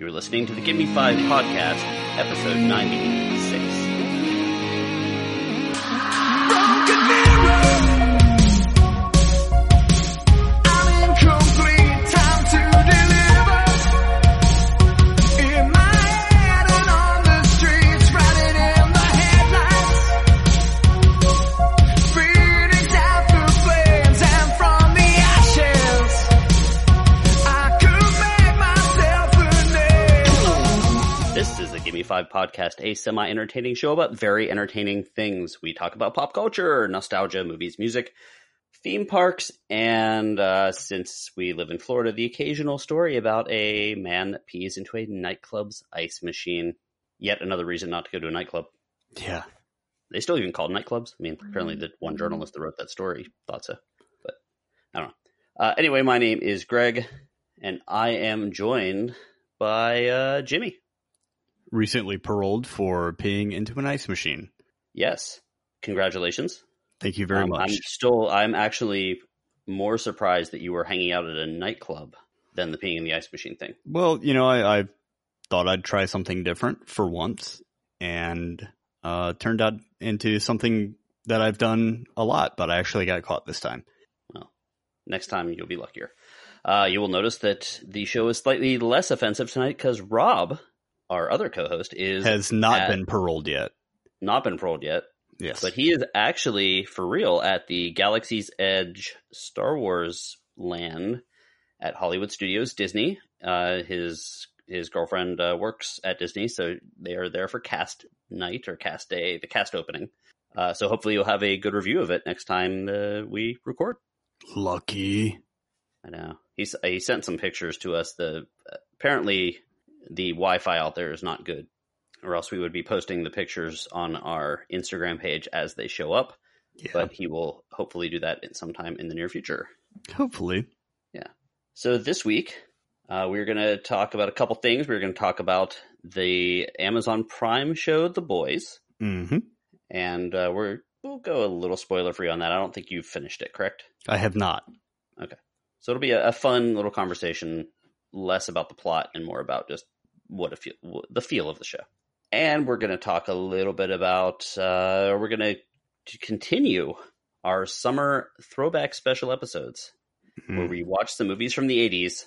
You are listening to the Give Me Five podcast, episode 96. Podcast, a semi entertaining show about very entertaining things. We talk about pop culture, nostalgia, movies, music, theme parks, and uh, since we live in Florida, the occasional story about a man that pees into a nightclub's ice machine. Yet another reason not to go to a nightclub. Yeah. They still even called nightclubs. I mean, apparently the one journalist that wrote that story thought so, but I don't know. Uh, anyway, my name is Greg, and I am joined by uh, Jimmy. Recently paroled for peeing into an ice machine. Yes, congratulations. Thank you very Um, much. I'm still, I'm actually more surprised that you were hanging out at a nightclub than the peeing in the ice machine thing. Well, you know, I, I thought I'd try something different for once, and uh, turned out into something that I've done a lot, but I actually got caught this time. Well, next time you'll be luckier. Uh, you will notice that the show is slightly less offensive tonight because Rob, our other co-host, is Has not at- been paroled yet. not been paroled yet. Yes. But he is actually for real at the Galaxy's Edge Star Wars land at Hollywood Studios Disney. Uh, his his girlfriend uh, works at Disney, so they are there for cast night or cast day, the cast opening. Uh, so hopefully you'll have a good review of it next time uh, we record. Lucky. I know he's he sent some pictures to us. The apparently the Wi-Fi out there is not good, or else we would be posting the pictures on our Instagram page as they show up Yeah. but he will hopefully do that sometime in the near future. Hopefully. Yeah. So this week, uh, we're going to talk about a couple things. We're going to talk about the Amazon Prime show, The Boys, hmm and uh, we're we'll go a little spoiler free on that. I don't think you've finished it, correct? I have not. Okay. So it'll be a, a fun little conversation, less about the plot and more about just what a feel, the feel of the show. And we're going to talk a little bit about. Uh, we're going to continue our summer throwback special episodes. where Mhm. we watch the movies from the 80s.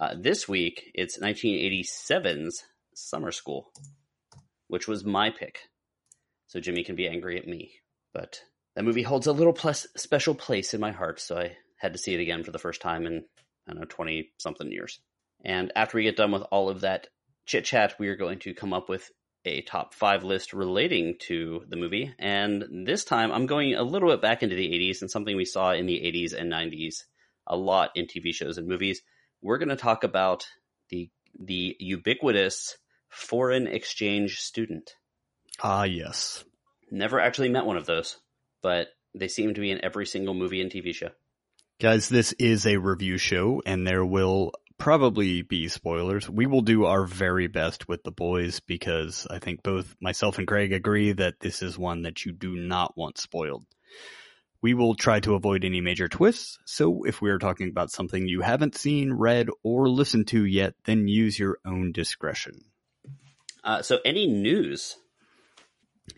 Uh, this week, it's 1987's Summer School, which was my pick. So Jimmy can be angry at me. But that movie holds a little plus special place in my heart, so I had to see it again for the first time in, I don't know, 20 something years. And after we get done with all of that chit chat, we are going to come up with a top five list relating to the movie. And this time, I'm going a little bit back into the 80s and something we saw in the 80s and 90s a lot in TV shows and movies. We're going to talk about the the ubiquitous foreign exchange student. Ah, yes. Never actually met one of those, but they seem to be in every single movie and TV show. Guys, this is a review show, and there will probably be spoilers. We will do our very best with the boys because I think both myself and Greg agree that this is one that you do not want spoiled. We will try to avoid any major twists, so if we are talking about something you haven't seen, read, or listened to yet, then use your own discretion. Uh, so, any news?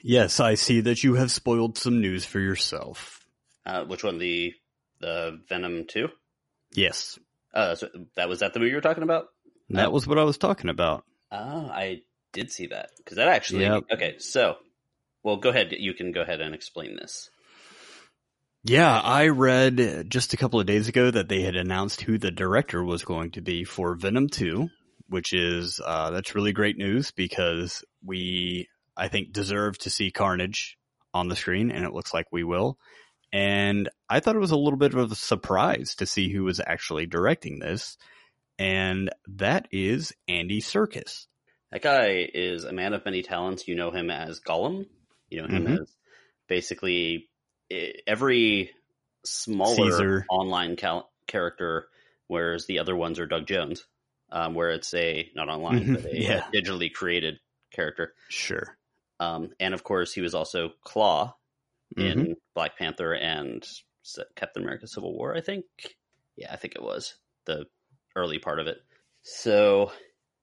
Yes, I see that you have spoiled some news for yourself. Uh, which one? The the Venom two? Yes, Uh, so that was that the movie you were talking about? that was what I was talking about. Oh, I did see that because that actually. Yep. Okay, so well, go ahead. You can go ahead and explain this. Yeah, I read just a couple of days ago that they had announced who the director was going to be for Venom 2, which is, uh, that's really great news because we, I think, deserve to see Carnage on the screen, and it looks like we will. And I thought it was a little bit of a surprise to see who was actually directing this, and that is Andy Serkis. That guy is a man of many talents. You know him as Gollum. You know him Mhm. as basically eh, every smaller Caesar. online cal- character, whereas the other ones are Doug Jones, um, where it's a not online Mhm. but a, Yeah. digitally created character. Sure. Um, and of course, he was also Klaue in Mhm. Black Panther and Captain America: Civil War. I think. Yeah, I think it was the early part of it. So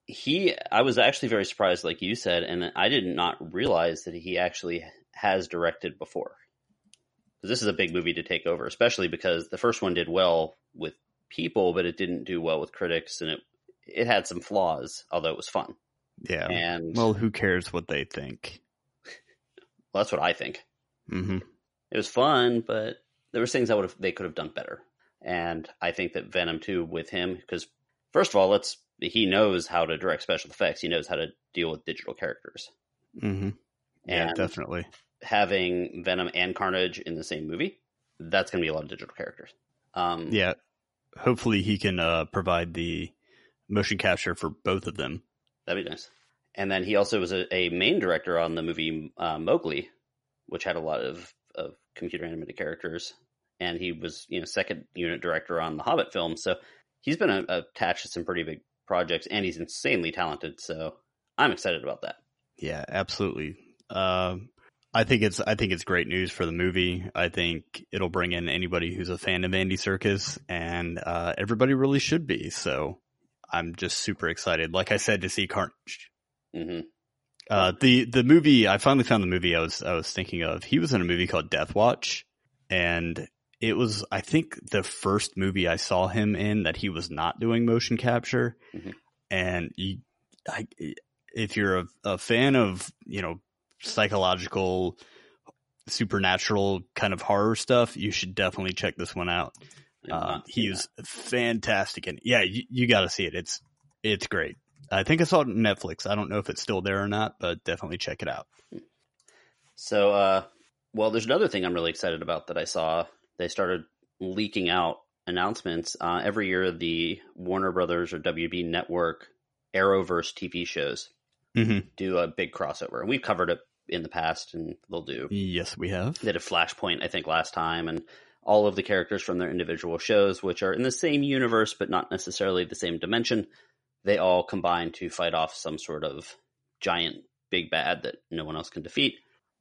he I was actually very surprised, like you said, and I did not realize that he actually has directed before. This is a big movie to take over, especially because the first one did well with people, but it didn't do well with critics, and it it had some flaws, although it was fun. Yeah. And Well, who cares what they think? well, that's what I think. Hmm It was fun, but there was things I would have they could have done better. And I think that Venom 2 with him, because first of all, let's he knows how to direct special effects. He knows how to deal with digital characters. Mm-hmm. Yeah, And definitely. having Venom and Carnage in the same movie, that's going to be a lot of digital characters. Um, Yeah. Hopefully he can uh, provide the motion capture for both of them. that'd be nice. And then he also was a, a main director on the movie uh, Mowgli, which had a lot of, of computer animated characters. And he was, you know, second unit director on the Hobbit film. So he's been uh attached to some pretty big projects, and he's insanely talented. So I'm excited about that. Yeah, absolutely. Um, I think it's I think it's great news for the movie. I think it'll bring in anybody who's a fan of Andy Serkis, and uh, everybody really should be. So I'm just super excited. Like I said, to see Carnage. hmm Uh, the the movie I finally found the movie I was I was thinking of. He was in a movie called Death Watch, and it was I think the first movie I saw him in that he was not doing motion capture. Mhm. And you, I, if you're a, a fan of you know psychological, supernatural kind of horror stuff, you should definitely check this one out. Uh, he's fantastic, and yeah, you, you got to see it. It's it's great. I think I saw it on Netflix. I don't know if it's still there or not, but definitely check it out. So, uh, well, there's another thing I'm really excited about that I saw. They started leaking out announcements. Uh, every year, the Warner Brothers or WB Network Arrowverse TV shows Mm-hmm. do a big crossover. And we've covered it in the past, and they'll do. Yes, we have. They did a Flashpoint, I think, last time, and all of the characters from their individual shows, which are in the same universe but not necessarily the same dimension, they all combine to fight off some sort of giant big bad that no one else can defeat.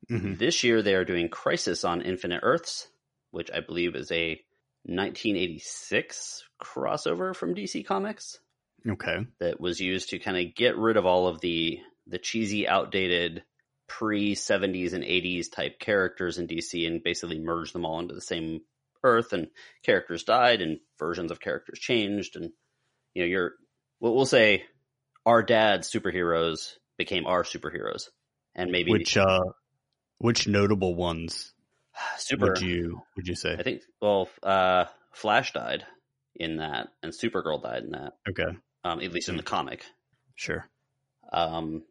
hmm This year they are doing Crisis on Infinite Earths, which I believe is a 1986 crossover from DC Comics Okay. that was used to kind of get rid of all of the the cheesy, outdated pre 70s and 80s type characters in DC and basically merge them all into the same Earth. And characters died, and versions of characters changed, and you know, you're we'll, we'll say our dad's superheroes became our superheroes, and maybe Which uh, which notable ones super. would you would you say? I think well, uh, Flash died in that, and Supergirl died in that. Okay, Um, at least in the comic. sure. Um,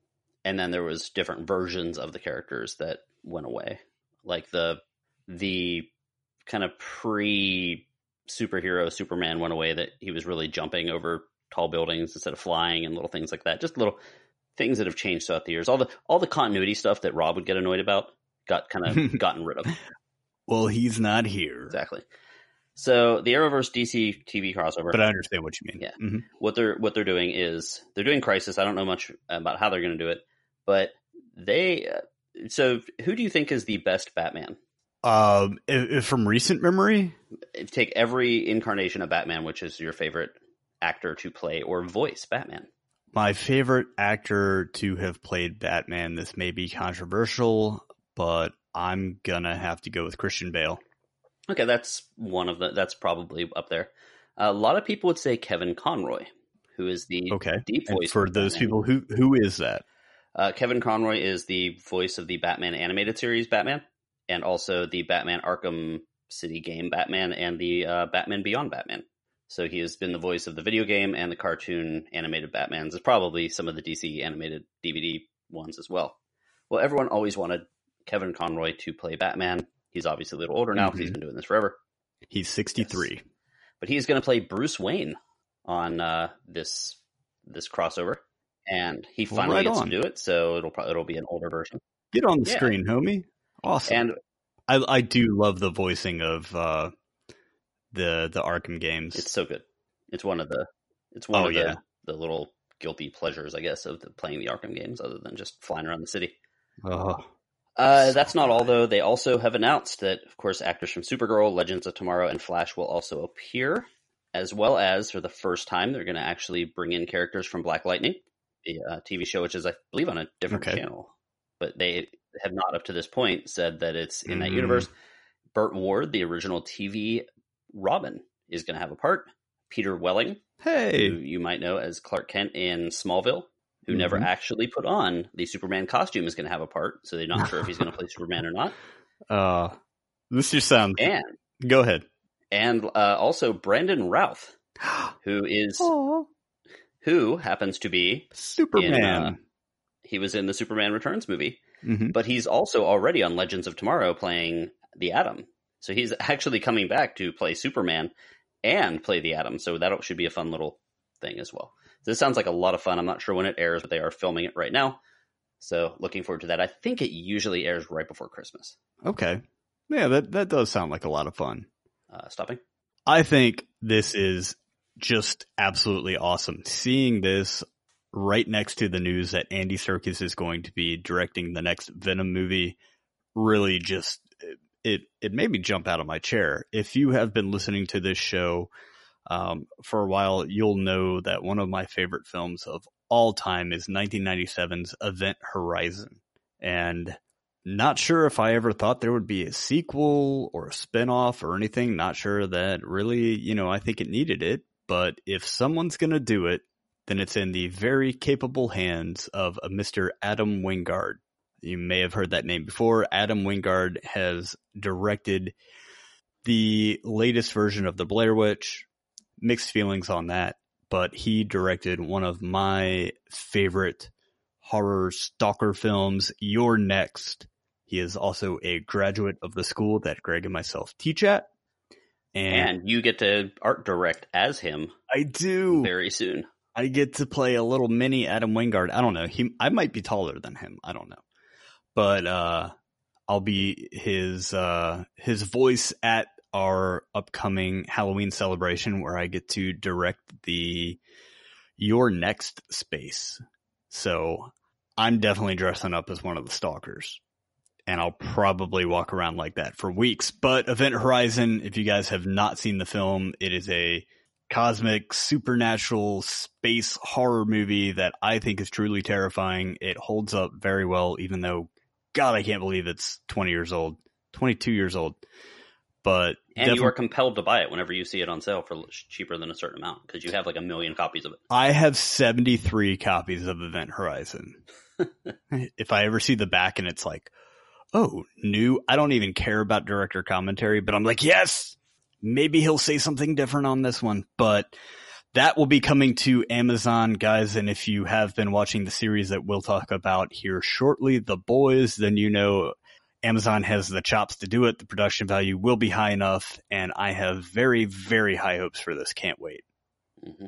and then there was different versions of the characters that went away, like the the kind of pre superhero Superman went away that he was really jumping over tall buildings instead of flying and little things like that. Just little things that have changed throughout the years. All the all the continuity stuff that Rob would get annoyed about got kind of gotten rid of. Well, he's not here, Exactly. So the Arrowverse DC TV crossover. but I understand what you mean. Yeah. Mhm. what they're what they're doing is they're doing Crisis. I don't know much about how they're going to do it, but they. Uh, so, who do you think is the best Batman? Um, if, if from recent memory, Take every incarnation of Batman, which is your favorite actor to play or voice Batman. my favorite actor to have played Batman. This may be controversial, but I'm gonna have to go with Christian Bale. Okay, that's one of the. That's probably up there. a lot of people would say Kevin Conroy, who is the Okay, deep and voice for those Batman. people who who is that? Uh, Kevin Conroy is the voice of the Batman animated series Batman, and also the Batman Arkham City game Batman and the uh, Batman Beyond Batman. So he has been the voice of the video game and the cartoon animated Batmans. Is probably some of the DC animated DVD ones as well. Well, everyone always wanted Kevin Conroy to play Batman. He's obviously a little older now because he's Mhm. been doing this forever. He's 63. But he's going to play Bruce Wayne on uh, this this crossover, and he finally right gets on. to do it. So it'll probably it'll be an older version. Get on the Yeah. screen, homie. Awesome. And I I do love the voicing of uh the the Arkham games. it's so good. It's one of the it's one Oh, of the, yeah. the little guilty pleasures, I guess, of the, playing the Arkham games, other than just flying around the city. oh, Uh, So that's not all, though. They also have announced that, of course, actors from Supergirl, Legends of Tomorrow, and Flash will also appear, as well as for the first time, they're going to actually bring in characters from Black Lightning. the uh, TV show, which is I believe on a different Okay. channel, but they have not up to this point said that it's in that Mm. universe. Burt Ward, the original TV Robin, is going to have a part. Peter Welling, who Hey, you might know as Clark Kent in Smallville, who never Mhm. actually put on the Superman costume, is going to have a part. So they're not sure if he's going to play Superman or not. uh, this just sounds. And Go ahead. and uh, also Brandon Routh, who is Oh, who happens to be Superman. uh, he was in the Superman Returns movie, hmm but he's also already on Legends of Tomorrow playing the Atom. So he's actually coming back to play Superman and play the Atom. So that should be a fun little thing as well. This sounds like a lot of fun. I'm not sure when it airs, but they are filming it right now. So looking forward to that. I think it usually airs right before Christmas. Okay. Yeah, that that does sound like a lot of fun. Uh, stopping. I think this is just absolutely awesome. Seeing this right next to the news that Andy Serkis is going to be directing the next Venom movie really just it it made me jump out of my chair. If you have been listening to this show um, for a while, you'll know that one of my favorite films of all time is 1997's Event Horizon, and not sure if I ever thought there would be a sequel or a spinoff or anything. Not sure that really, you know, I think it needed it. But if someone's going to do it, then it's in the very capable hands of a Mr. Adam Wingard. You may have heard that name before. Adam Wingard has directed the latest version of The Blair Witch. Mixed feelings on that, but he directed one of my favorite horror stalker films, You're Next. He is also a graduate of the school that Greg and myself teach at. And, And you get to art direct as him I do. very soon. I get to play a little mini Adam Wingard. I don't know. He I might be taller than him. I don't know. But uh I'll be his uh his voice at our upcoming Halloween celebration where I get to direct the You're Next space. So I'm definitely dressing up as one of the stalkers. And I'll probably walk around like that for weeks. But Event Horizon, if you guys have not seen the film, it is a cosmic, supernatural space horror movie that I think is truly terrifying. It holds up very well, even though, God, I can't believe it's 20 years old, 22 years old. But And you are compelled to buy it whenever you see it on sale for cheaper than a certain amount because you have like a million copies of it. I have 73 copies of Event Horizon. if I ever see the back and it's like, oh, new, I don't even care about director commentary, but I'm like, yes, maybe he'll say something different on this one. But that will be coming to Amazon, guys. And if you have been watching the series that we'll talk about here shortly, The Boys, then you know Amazon has the chops to do it. The production value will be high enough. And I have very, very high hopes for this. Can't wait hmm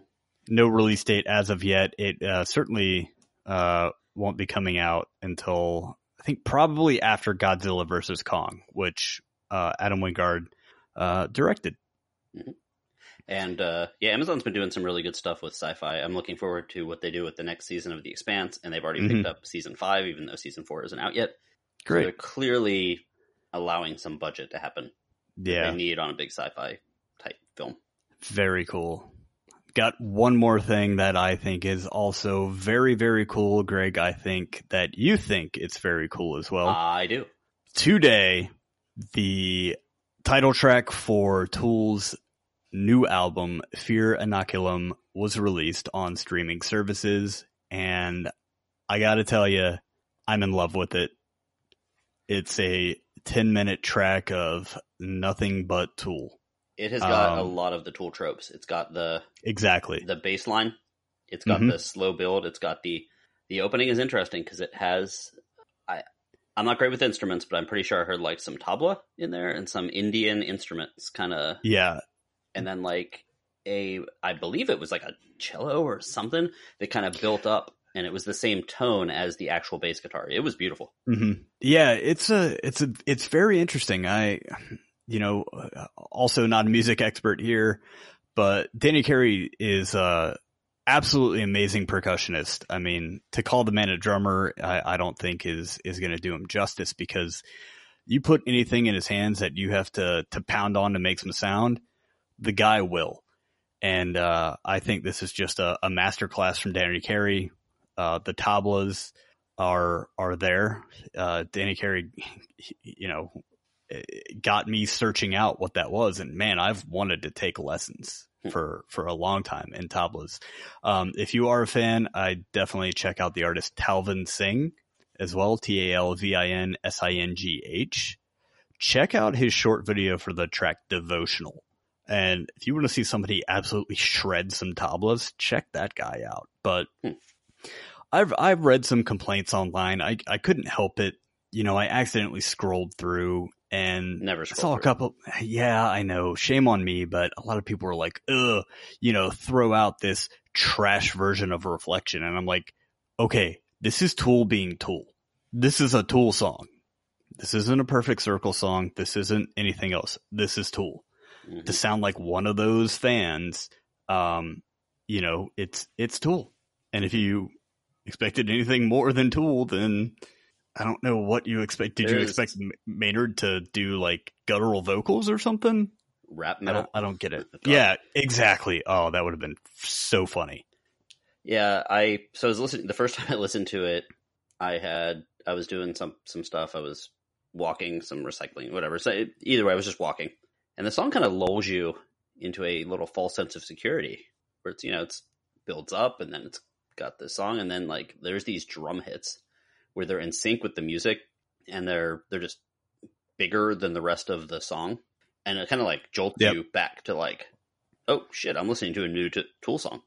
no release date as of yet. It uh, certainly uh, won't be coming out until I think probably after Godzilla versus Kong, which uh, Adam Wingard uh, directed. And uh, yeah, Amazon's been doing some really good stuff with sci-fi. I'm looking forward to what they do with the next season of The Expanse, and they've already Mhm. picked up season five, even though season four isn't out yet. So they're clearly allowing some budget to happen. Yeah, They need on a big sci-fi type film. very cool. Got one more thing that I think is also very, very cool, Greg. I think that you think it's very cool as well. I do. today the title track for Tool's new album Fear Inoculum was released on streaming services and I got to tell you I'm in love with it. It's a 10 minute track of nothing but Tool. It has got a Um, lot of the tool tropes. It's got the Exactly. the bass line. It's got Mhm. the slow build. It's got the the opening is interesting because it has. I I'm not great with instruments, but I'm pretty sure I heard like some tabla in there and some Indian instruments, kind of, Yeah. And then like a I believe it was like a cello or something that kind of built up, and it was the same tone as the actual bass guitar. It was beautiful. hmm Yeah, it's a, it's a, it's very interesting. I, you know, also not a music expert here, but Danny Carey is uh absolutely amazing percussionist. I mean, to call the man a drummer, I, I don't think is is going to do him justice because you put anything in his hands that you have to to pound on to make some sound, the guy will. And uh, I think this is just a, a masterclass from Danny Carey. Uh, the tablas are are there. Uh, Danny Carey, you know, got me searching out what that was, and man, I've wanted to take lessons Hmm. for for a long time in tablas. Um, if you are a fan, I definitely check out the artist Talvin Singh as well. T A L V I N S I N G H. Check out his short video for the track Devotional. And if you want to see somebody absolutely shred some tablas, check that guy out. But Hmm. I've I've read some complaints online. I I couldn't help it. You know, I accidentally scrolled through and Never saw a through. couple. Yeah, I know. Shame on me, but a lot of people were like, "Ugh," you know, throw out this trash version of Reflection, and I'm like, okay, this is Tool being Tool. This is a Tool song. This isn't a Perfect Circle song. This isn't anything else. This is Tool. Mhm. To sound like one of those fans, um, you know, it's it's Tool. And if you expected anything more than Tool, then I don't know what you expect. Did you expect Maynard to do like guttural vocals or something? Rap I metal. don't, I don't get it. Yeah, exactly. Oh, that would have been so funny. Yeah, I so I was listening the first time I listened to it, I had I was doing some some stuff. I was walking, some recycling, whatever. So it, either way, I was just walking, and the song kind of lulls you into a little false sense of security, where it's you know it's builds up, and then it's got the song, and then like there's these drum hits where they're in sync with the music, and they're they're just bigger than the rest of the song, and it kind of like jolts Yep. you back to like, oh shit, I'm listening to a new t- Tool song.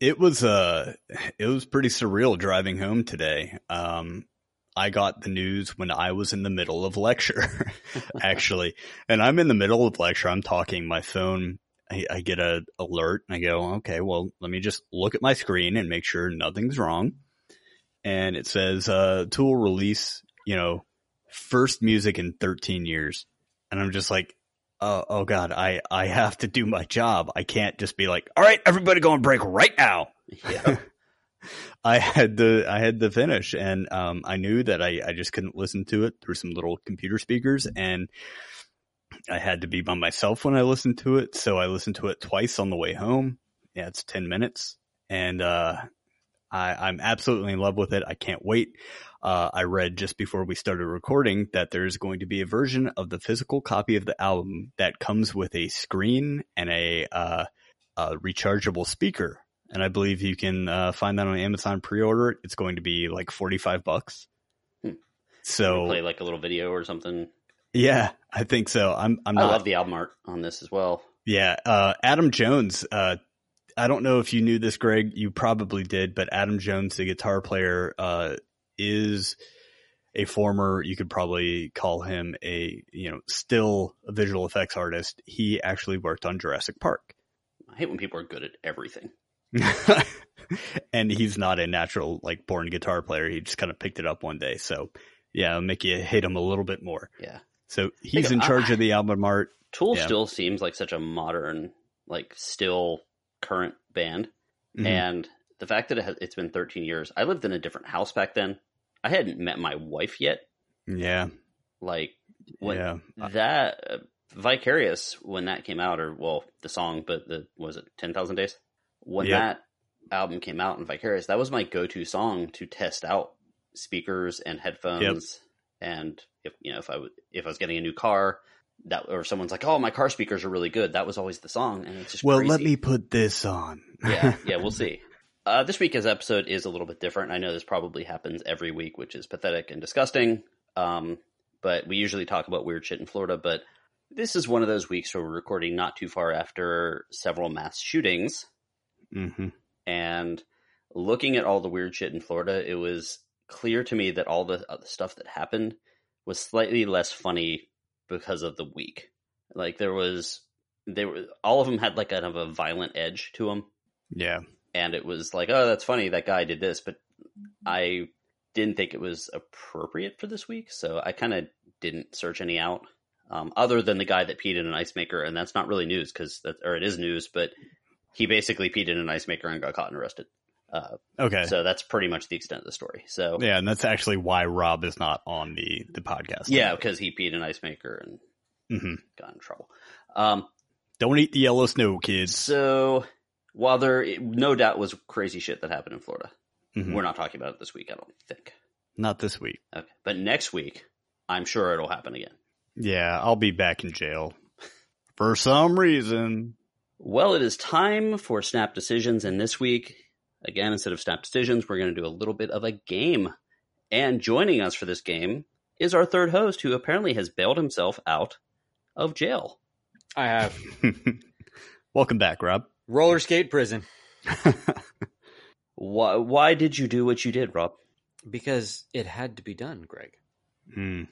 It was uh it was pretty surreal driving home today. Um I got the news when I was in the middle of lecture, actually. And I'm in the middle of lecture. I'm talking my phone. I, I get a alert and I go, okay, well, let me just look at my screen and make sure nothing's wrong. And it says, uh, Tool release, you know, first music in 13 years. And I'm just like, oh, oh God, I, I have to do my job. I can't just be like, all right, everybody go on break right now. Yeah. I had to I had to finish and um I knew that I, I just couldn't listen to it through some little computer speakers and I had to be by myself when I listened to it, so I listened to it twice on the way home. Yeah, it's ten minutes. And uh I, I'm absolutely in love with it. I can't wait. Uh, I read just before we started recording that there's going to be a version of the physical copy of the album that comes with a screen and a, uh, a rechargeable speaker. And I believe you can uh, find that on Amazon pre-order. It's going to be like 45 bucks. Hmm. So play like a little video or something. yeah, I think so. I'm, I'm I not, love the album art on this as well. yeah. Uh, Adam Jones, uh, I don't know if you knew this, Greg. You probably did, but Adam Jones, the guitar player, uh, is a former, you could probably call him a, you know, still a visual effects artist. He actually worked on Jurassic Park. I hate when people are good at everything. and he's not a natural, like, born guitar player. He just kind of picked it up one day. So, yeah, it'll make you hate him a little bit more. Yeah. So he's Think in charge I- of the album art. Tool Yeah. still seems like such a modern, like still current band. Mhm. And the fact that it has, it's been 13 years, I lived in a different house back then. I hadn't met my wife yet. yeah. Like when yeah. that uh, Vicarious, when that came out, or well, the song, but the was it 10,000 Days? When Yep. that album came out in Vicarious, that was my go to song to test out speakers and headphones. And if you know, if I w- if I was getting a new car, that or someone's like, "Oh, my car speakers are really good," that was always the song, and it's just Well, crazy. let me put this on. yeah, yeah, we'll see. Uh, this week's episode is a little bit different. I know this probably happens every week, which is pathetic and disgusting. Um, but we usually talk about weird shit in Florida. But this is one of those weeks where we're recording not too far after several mass shootings. Hmm And looking at all the weird shit in Florida, it was clear to me that all the other stuff that happened was slightly less funny because of the week. Like there was, they were all of them had like kind of a violent edge to them Yeah. and it was like, oh, that's funny. That guy did this, but I didn't think it was appropriate for this week, so I kind of didn't search any out, um, other than the guy that peed in an ice maker, and that's not really news because that, or it is news, but he basically peed in an ice maker and got caught and arrested. Uh, Okay. so that's pretty much the extent of the story. So yeah, and that's actually why Rob is not on the the podcast. yeah, because he peed in an ice maker and hmm got in trouble. Um, Don't eat the yellow snow, kids. so while there no doubt was crazy shit that happened in Florida, Mhm. We're not talking about it this week, I don't think. Not this week. Okay. But next week, I'm sure it'll happen again. Yeah, I'll be back in jail for some reason. Well, it is time for Snap Decisions, and this week, again, instead of Snap Decisions, we're going to do a little bit of a game. And joining us for this game is our third host, who apparently has bailed himself out of jail. I have Welcome back, Rob. roller skate prison Why, why did you do what you did, Rob? because it had to be done, Greg. Hmm.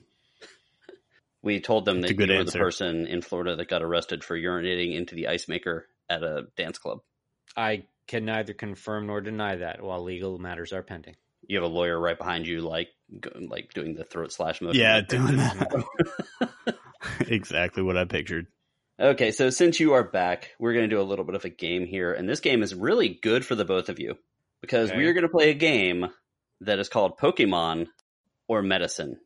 We told them That's that a good you were the person in Florida that got arrested for urinating into the ice maker at a dance club. I can neither confirm nor deny that while legal matters are pending. You have a lawyer right behind you, like like doing the throat slash motion. Yeah, doing that. exactly what I pictured. Okay, so since you are back, we're going to do a little bit of a game here, and this game is really good for the both of you because Okay. we are going to play a game that is called Pokemon or Medicine.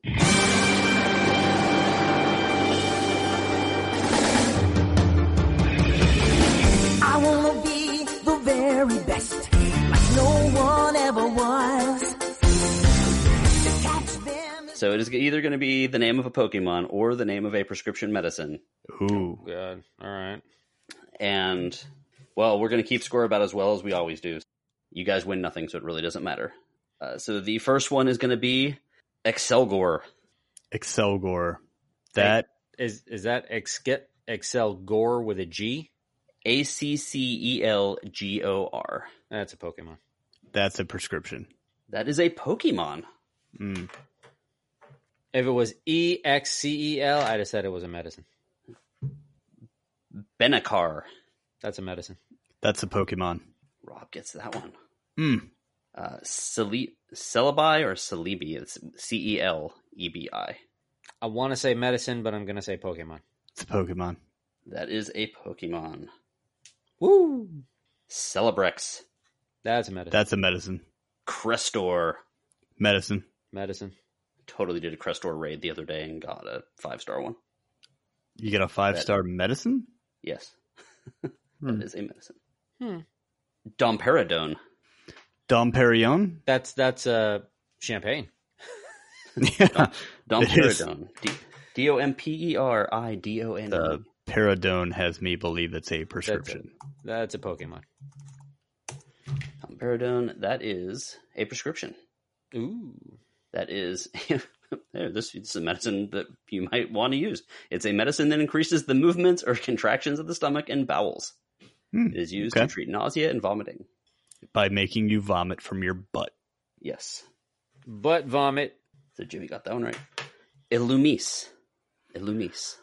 So it is either going to be the name of a Pokemon or the name of a prescription medicine. Ooh. God! All right. And, well, we're going to keep score about as well as we always do. You guys win nothing, so it really doesn't matter. Uh, so the first one is going to be Excelgor. Excelgor. That Is is that Exget Excel Gore with a G? A C C E L G O R. That's a Pokemon. that's a prescription. That is a Pokemon. Mm. If it was E X C E L, I'd have said it was a medicine. Benicar. That's a medicine. That's a Pokemon. Rob gets that one. Mm. Uh, Cele- Celebi or Celebi? It's C E L E B I. I want to say medicine, but I'm going to say Pokemon. It's a Pokemon. That is a Pokemon. Woo! Celebrex. That's a medicine. That's a medicine. Crestor. Medicine. medicine. Totally did a Crestor raid the other day and got a five star one. You get a five star medicine? Yes. Hmm. that is a medicine. Hmm. Domperidone. Dom Perignon? That's that's uh champagne. yeah. It is. Domperidone. D- D O M P E R I D O N E. Peridone has me believe it's a prescription. That's a Pokemon. Domperidone. That is a prescription. Ooh. That is this, this is a medicine that you might want to use. It's a medicine that increases the movements or contractions of the stomach and bowels. Hmm, It is used okay. to treat nausea and vomiting. By making you vomit from your butt. Yes. Butt vomit. So Jimmy got that one right. Illumise. Illumise.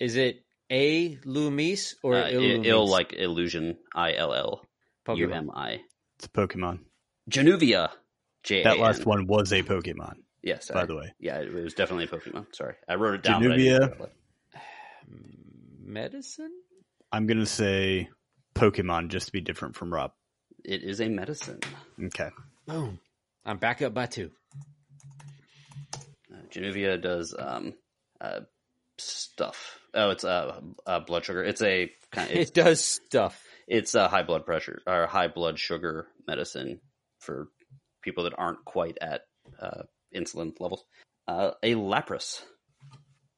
Is it a Lumis or Uh, i- Illumis? ill like illusion. I L L U Pokemon. M I. It's a Pokemon. Januvia. J. That last one was a Pokemon, Yes. by sorry. the way. Yeah, it was definitely a Pokemon. Sorry, I wrote it down. but I Januvia. Medicine? I'm going to say Pokemon just to be different from Rob. It is a medicine. Okay. Boom. I'm back up by two. Uh, Januvia does um, uh, stuff. Oh, it's uh, uh, blood sugar. It's a kind. It's, It does stuff. it's a high blood pressure or high blood sugar medicine for people that aren't quite at uh, insulin levels. Uh, a Lapras.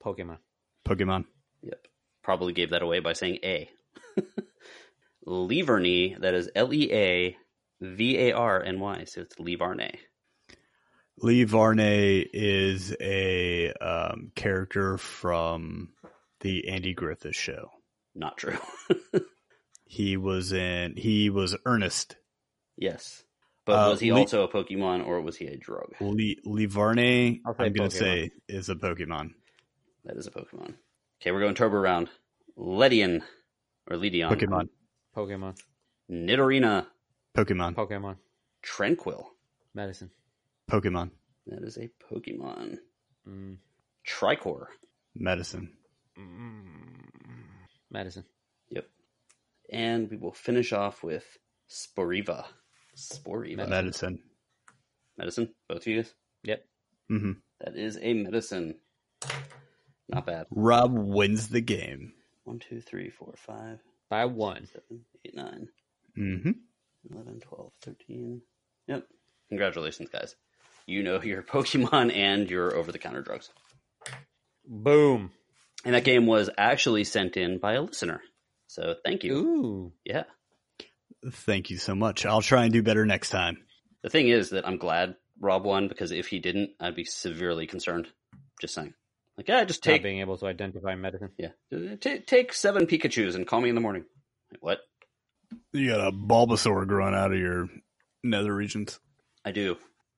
Pokemon. Pokemon. Yep. Probably gave that away by saying A. Leavarny. That is L E A V A R N Y. So it's Leavarny. Lee Varney is a um, character from the Andy Griffith show. Not true. He was in. He was Ernest. yes. But Uh, was he Le- also a Pokemon or was he a drug? Lee Lee Varney. I'll say I'm going to say is a Pokemon. That is a Pokemon. Okay, we're going turbo round. Ledian or Ledion. Pokemon. Pokemon. Nidorina. Pokemon. Pokemon. Tranquill. Medicine. Pokemon. That is a Pokemon. Mm. Tricor. Medicine. Medicine. Yep. And we will finish off with Sporiva. Sporiva. Medicine. Medicine. Both of you guys? Yep. hmm That is a medicine. Not bad. Rob wins the game. One, two, three, four, five, By one. seven, eight, nine, hmm 11, 12, 13, Yep. Congratulations, guys. You know your Pokemon and your over the counter drugs. Boom. And that game was actually sent in by a listener. So thank you. Ooh. Yeah. Thank you so much. I'll try and do better next time. The thing is that I'm glad Rob won because if he didn't, I'd be severely concerned. Just saying. Like, yeah, just Not take being able to identify medicine. yeah, t- take seven Pikachu's and call me in the morning. Like, what? You got a Bulbasaur growing out of your nether regions. I do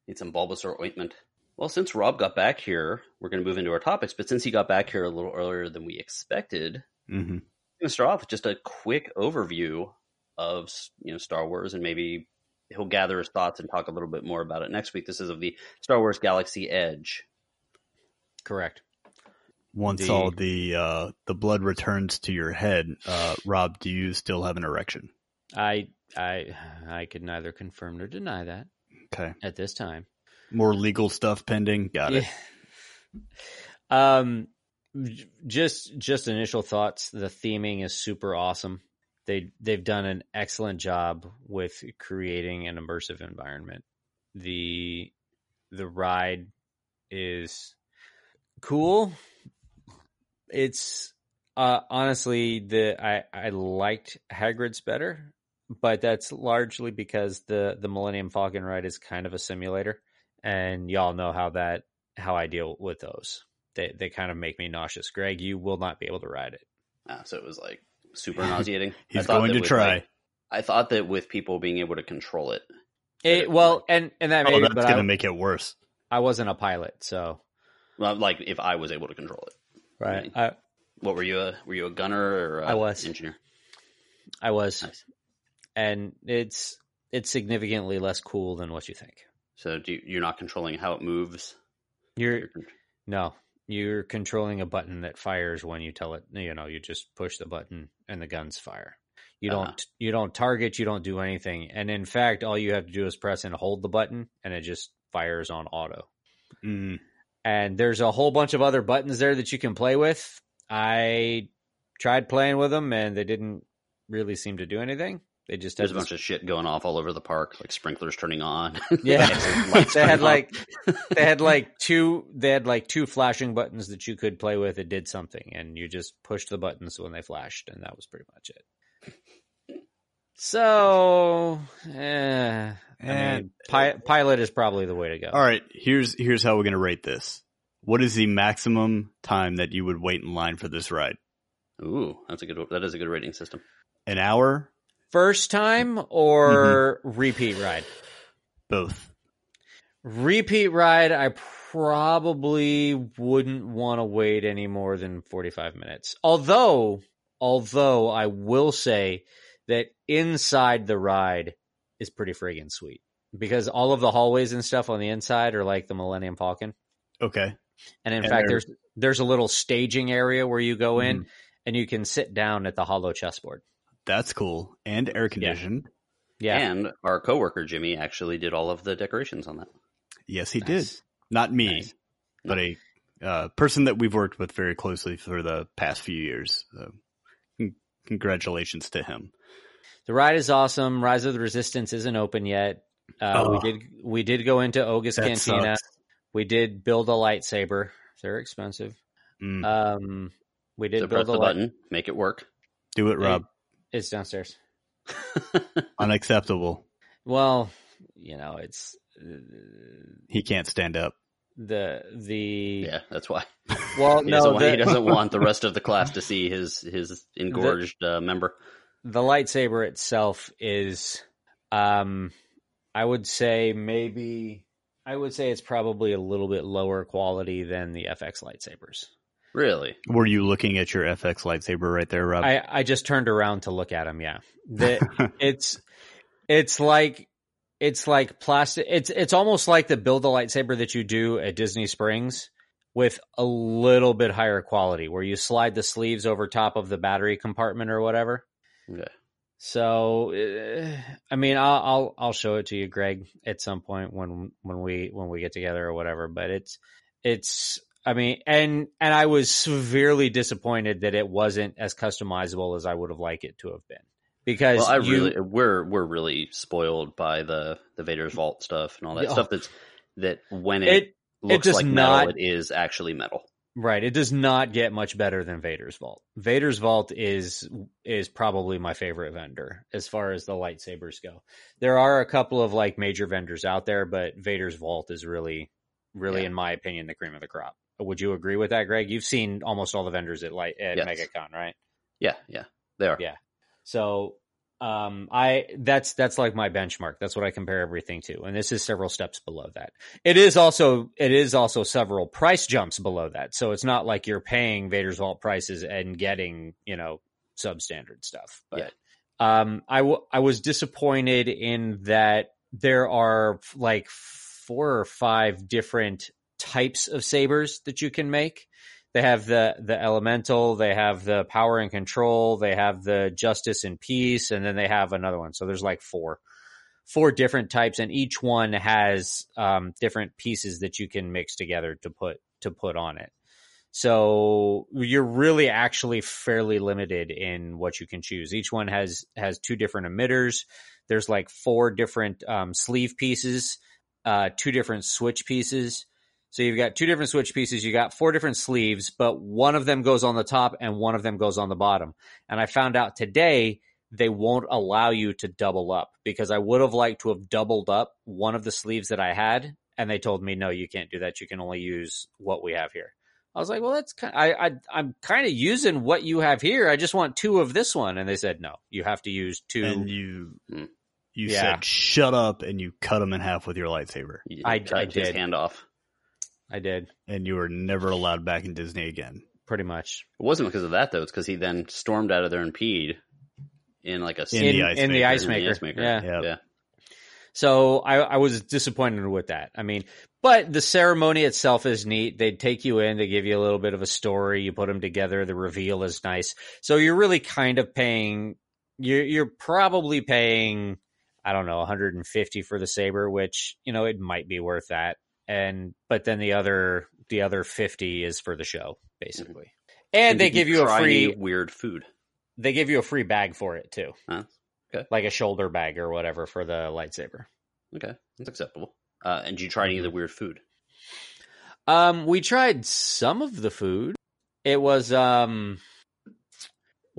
need some Bulbasaur ointment. Well, since Rob got back here, we're going to move into our topics. But since he got back here a little earlier than we expected, hmm I'm going to start off with just a quick overview of you know Star Wars, and maybe he'll gather his thoughts and talk a little bit more about it next week. This is of the Star Wars Galaxy Edge. Correct. Once The- all the uh, the blood returns to your head, uh, Rob, do you still have an erection? I I I could neither confirm nor deny that Okay. at this time. More legal stuff pending. Got it. Um, just just initial thoughts. The theming is super awesome. They they've done an excellent job with creating an immersive environment. the The ride is cool. It's uh, honestly the I I liked Hagrid's better, but that's largely because the the Millennium Falcon ride is kind of a simulator, and y'all know how that how I deal with those. They they kind of make me nauseous. Greg, you will not be able to ride it. Ah, so it was like super nauseating. I He's thought going to with, try. like- I thought that with people being able to control it, It, well, and and that oh, made that's going to make it worse. I wasn't a pilot, so well, like if I was able to control it. Right. I What were you a were you a gunner or a I was. engineer? I was, Nice. and it's it's significantly less cool than what you think. So do you, you're not controlling how it moves. You're You're no, you're controlling a button that fires when you tell it. You know, you just push the button and the guns fire. You Uh-huh. don't you don't target. You don't do anything. And in fact, all you have to do is press and hold the button, and it just fires on auto. Mm. and there's a whole bunch of other buttons there that you can play with. I tried playing with them and they didn't really seem to do anything. They just had There's a bunch of shit going off all over the park, like sprinklers turning on. yeah. They had like they had like two they had like two flashing buttons that you could play with. It did something, and you just pushed the buttons when they flashed, and that was pretty much it. So, eh, I mean, pi- pilot is probably the way to go. All right, here's here's how we're going to rate this. What is the maximum time that you would wait in line for this ride? Ooh, that's a good. That is a good rating system. An hour? First time or repeat ride? Both. Repeat ride, I probably wouldn't want to wait any more than 45 minutes. Although, although I will say that inside the ride is pretty friggin' sweet because all of the hallways and stuff on the inside are like the Millennium Falcon. Okay. And in And fact, there's there's a little staging area where you go in Mhm. and you can sit down at the holo chessboard. That's cool. And air conditioned. Yeah. And our coworker Jimmy actually did all of the decorations on that. Yes, he Nice. did. Not me, Nice. but a uh, person that we've worked with very closely for the past few years. So, con- congratulations to him. The ride is awesome. Rise of the Resistance isn't open yet. Uh, Oh. We did we did go into Oga's Cantina. sucks. We did build a lightsaber. They're expensive. Mm. Um, we did So build press a the light. button, make it work. Do it, Rob. It's downstairs. Unacceptable. Well, you know, it's uh, He can't stand up. the the yeah, that's why. well He, no doesn't want, the, he doesn't want the rest of the class to see his his engorged uh, member. the lightsaber itself is um I would say maybe I would say it's probably a little bit lower quality than the FX lightsabers. Really? Were you looking at your FX lightsaber right there, Rob? I, I just turned around to look at him. Yeah, the, it's it's like it's like plastic. It's it's almost like the build a lightsaber that you do at Disney Springs with a little bit higher quality, where you slide the sleeves over top of the battery compartment or whatever. Okay. So, uh, I mean, I'll, I'll I'll show it to you, Greg, at some point when when we when we get together or whatever. But it's it's I mean, and and I was severely disappointed that it wasn't as customizable as I would have liked it to have been. because Well, I you- really we're we're really spoiled by the the Vader's vault stuff and all that Yeah. stuff. That's that when it, it looks does like not- metal, it is actually metal. Right. It does not get much better than Vader's Vault. Vader's Vault is is probably my favorite vendor as far as the lightsabers go. There are a couple of like major vendors out there, but Vader's Vault is really really Yeah. in my opinion the cream of the crop. Would you agree with that, Greg? You've seen almost all the vendors at light at Yes. MegaCon, right? Yeah, yeah, they are. Yeah. So um I that's that's like my benchmark. That's what I compare everything to. And this is several steps below that. It is also it is also several price jumps below that. So it's not like you're paying Vader's Vault prices and getting, you know, substandard stuff. But Yeah. um I w- I was disappointed in that there are like four or five different types of sabers that you can make. They have the the elemental, they have the power and control, they have the justice and peace, and then they have another one. So there's like four, four different types, and each one has um, different pieces that you can mix together to put to put on it. So you're really actually fairly limited in what you can choose. Each one has has two different emitters. There's like four different um, sleeve pieces, uh, two different switch pieces. So you've got two different switch pieces. You got four different sleeves, but one of them goes on the top and one of them goes on the bottom. And I found out today they won't allow you to double up because I would have liked to have doubled up one of the sleeves that I had, and they told me no, you can't do that. You can only use what we have here. I was like, well, that's kind. I, I I'm kind of using what you have here. I just want two of this one, and they said no, you have to use two. And you you Yeah. said shut up and you cut him in half with your lightsaber. You I- cut I his did. hand off. I did And you were never allowed back in Disney again. pretty much It wasn't because of that though. It's because he then stormed out of there and peed in like a In in, the ice in the maker. ice in the ice maker. Yeah. Yep. yeah. So I, I was disappointed with that. I mean, but the ceremony itself is neat. They take you in, they give you a little bit of a story, you put them together. The reveal is nice. So you're really kind of paying. You're you're probably paying. I don't know, 150 for the saber, which you know it might be worth that. And but then the other the other 50 is for the show, basically. And, they give you a free weird food. they give you a free bag for it too. Huh? Okay. Like a shoulder bag or whatever for the lightsaber. Okay, that's acceptable. Uh, and you try any of the weird food? Um, we tried some of the food. It was um,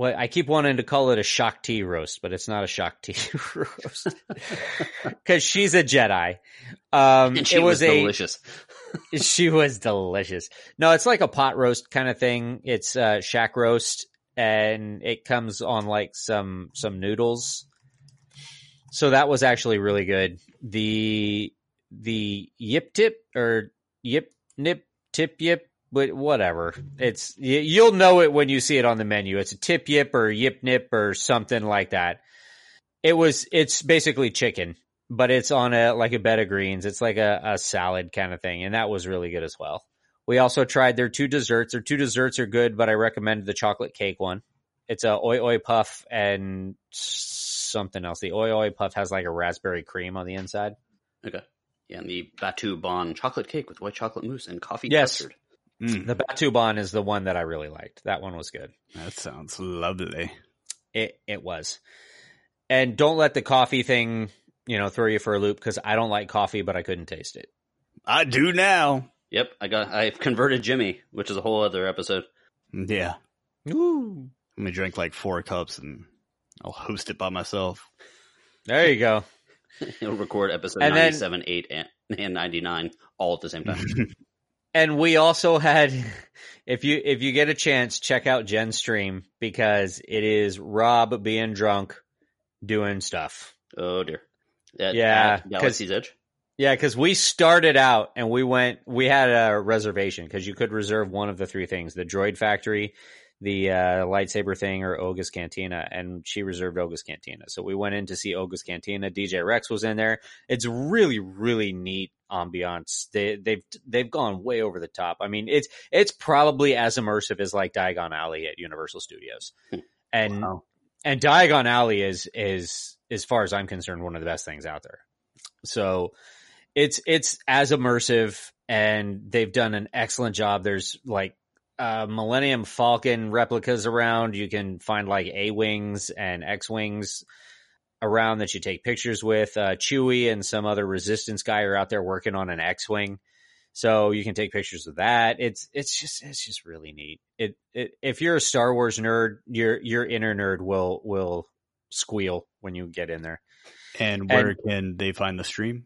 what I keep wanting to call it a Shaak Ti roast, but it's not a Shaak Ti roast because she's a Jedi. Um, it was, was, a delicious. she was delicious. No, it's like a pot roast kind of thing. It's uh, Shaak roast, and it comes on like some some noodles. So that was actually really good. The the yip tip or yip nip tip yip, but whatever. It's you'll know it when you see it on the menu. It's a tip yip or yip nip or something like that. It was. It's basically chicken, but it's on a like a bed of greens. It's like a, a salad kind of thing, and that was really good as well. We also tried their two desserts. Their two desserts are good, but I recommend the chocolate cake one. It's a oi oi puff and something else. The oi oi puff has like a raspberry cream on the inside. Okay. Yeah, and the Batuu-Bon chocolate cake with white chocolate mousse and coffee Yes. custard. Mm, The Batuu-Bon is the one that I really liked. That one was good. that sounds lovely. It it was. And don't let the coffee thing, you know, throw you for a loop because I don't like coffee, but I couldn't taste it. I do now. Yep, I got. I've converted Jimmy, which is a whole other episode. Yeah. Ooh. I'm gonna drink like four cups and I'll host it by myself. There you go. He'll record episode And then- ninety-seven, eight, and, and ninety-nine all at the same time. And we also had if you if you get a chance, check out Jen's stream because it is Rob being drunk doing stuff. oh dear. Yeah, at Galaxy's Edge. Yeah, because we started out and we went, we had a reservation because you could reserve one of the three things the Droid Factory, the uh, lightsaber thing, or Oga's Cantina. And she reserved Oga's Cantina. So we went in to see Oga's Cantina. DJ Rex was in there. It's really, really neat ambiance. They, they've they've gone way over the top. I mean, it's it's probably as immersive as like Diagon Alley at Universal Studios. Hmm. And Wow. and Diagon Alley is is as far as I'm concerned one of the best things out there. So it's it's as immersive and they've done an excellent job. There's like uh, Millennium Falcon replicas around. You can find like A wings and X wings around that you take pictures with. Uh, Chewie and some other Resistance guy are out there working on an X wing, so you can take pictures of that. It's it's just it's just really neat. It, it if you're a Star Wars nerd, your your inner nerd will will squeal when you get in there And where can they find the stream?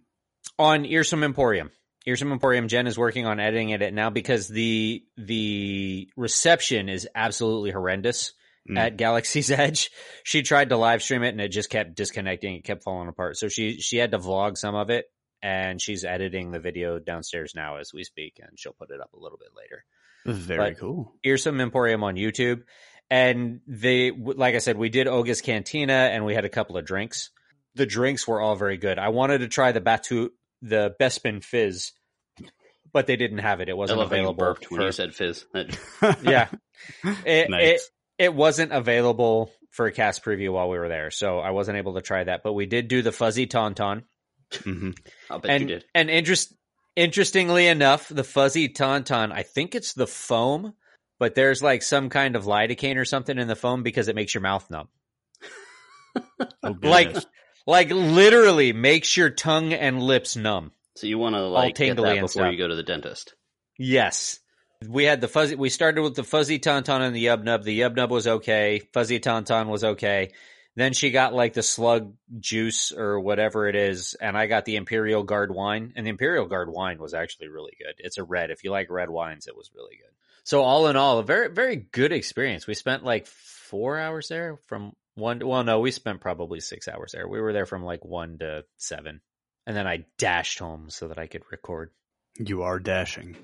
on Earsome Emporium. Earsome Emporium. Jen is working on editing it now because the the reception is absolutely horrendous Mm. at Galaxy's Edge. She tried to live stream it and it just kept disconnecting. It kept falling apart. So she she had to vlog some of it and she's editing the video downstairs now as we speak and she'll put it up a little bit later. Very But- cool. Earsome Emporium on YouTube. And they, like I said, we did Oga's Cantina and we had a couple of drinks. The drinks were all very good. I wanted to try the Batu, the Bespin Fizz, but they didn't have it. It wasn't love how you available. when for- you said fizz. Yeah, it, Nice. it it wasn't available for a cast preview while we were there, so I wasn't able to try that. But we did do the Fuzzy Tauntaun, hmm I'll bet and you did. and interest interestingly enough, the Fuzzy Tauntaun, I think it's the foam, but there's like some kind of lidocaine or something in the foam because it makes your mouth numb. Oh, Like. Like literally makes your tongue and lips numb. So you want to like get that before you go to the dentist. Yes. We had the fuzzy. We started with the fuzzy tauntaun and the yub nub. The yub nub was okay. Fuzzy tauntaun was okay. Then she got like the slug juice or whatever it is, and I got the Imperial Guard wine. And the Imperial Guard wine was actually really good. It's a red. If you like red wines, it was really good. So all in all, a very very good experience. We spent like four hours there from one. Well, no, we spent probably six hours there. We were there from like one to seven, and then I dashed home so that I could record. you are dashing.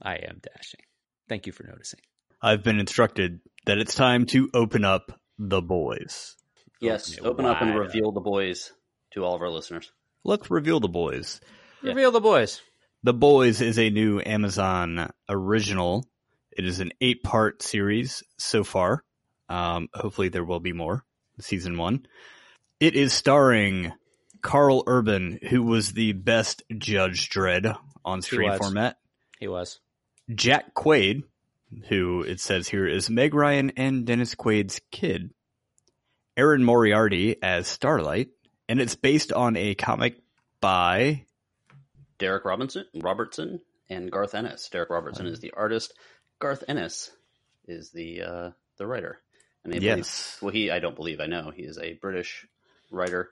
I am dashing. Thank you for noticing. I've been instructed that it's time to open up the boys. Yes, Open open up and wide reveal the boys to all of our listeners. Let's reveal the boys. Yeah. Reveal the boys. The Boys is a new Amazon original. It is an eight part series so far. Um, hopefully, there will be more. Season one. It is starring Karl Urban, who was the best Judge Dredd on screen format. He was. Jack Quaid, who it says here is Meg Ryan and Dennis Quaid's kid. Erin Moriarty as Starlight, and it's based on a comic by Darick Robinson, Robertson, and Garth Ennis. Darick Robertson is the artist. Garth Ennis is the uh, the writer. And I believe- Yes. well, he I don't believe I know he is a British writer,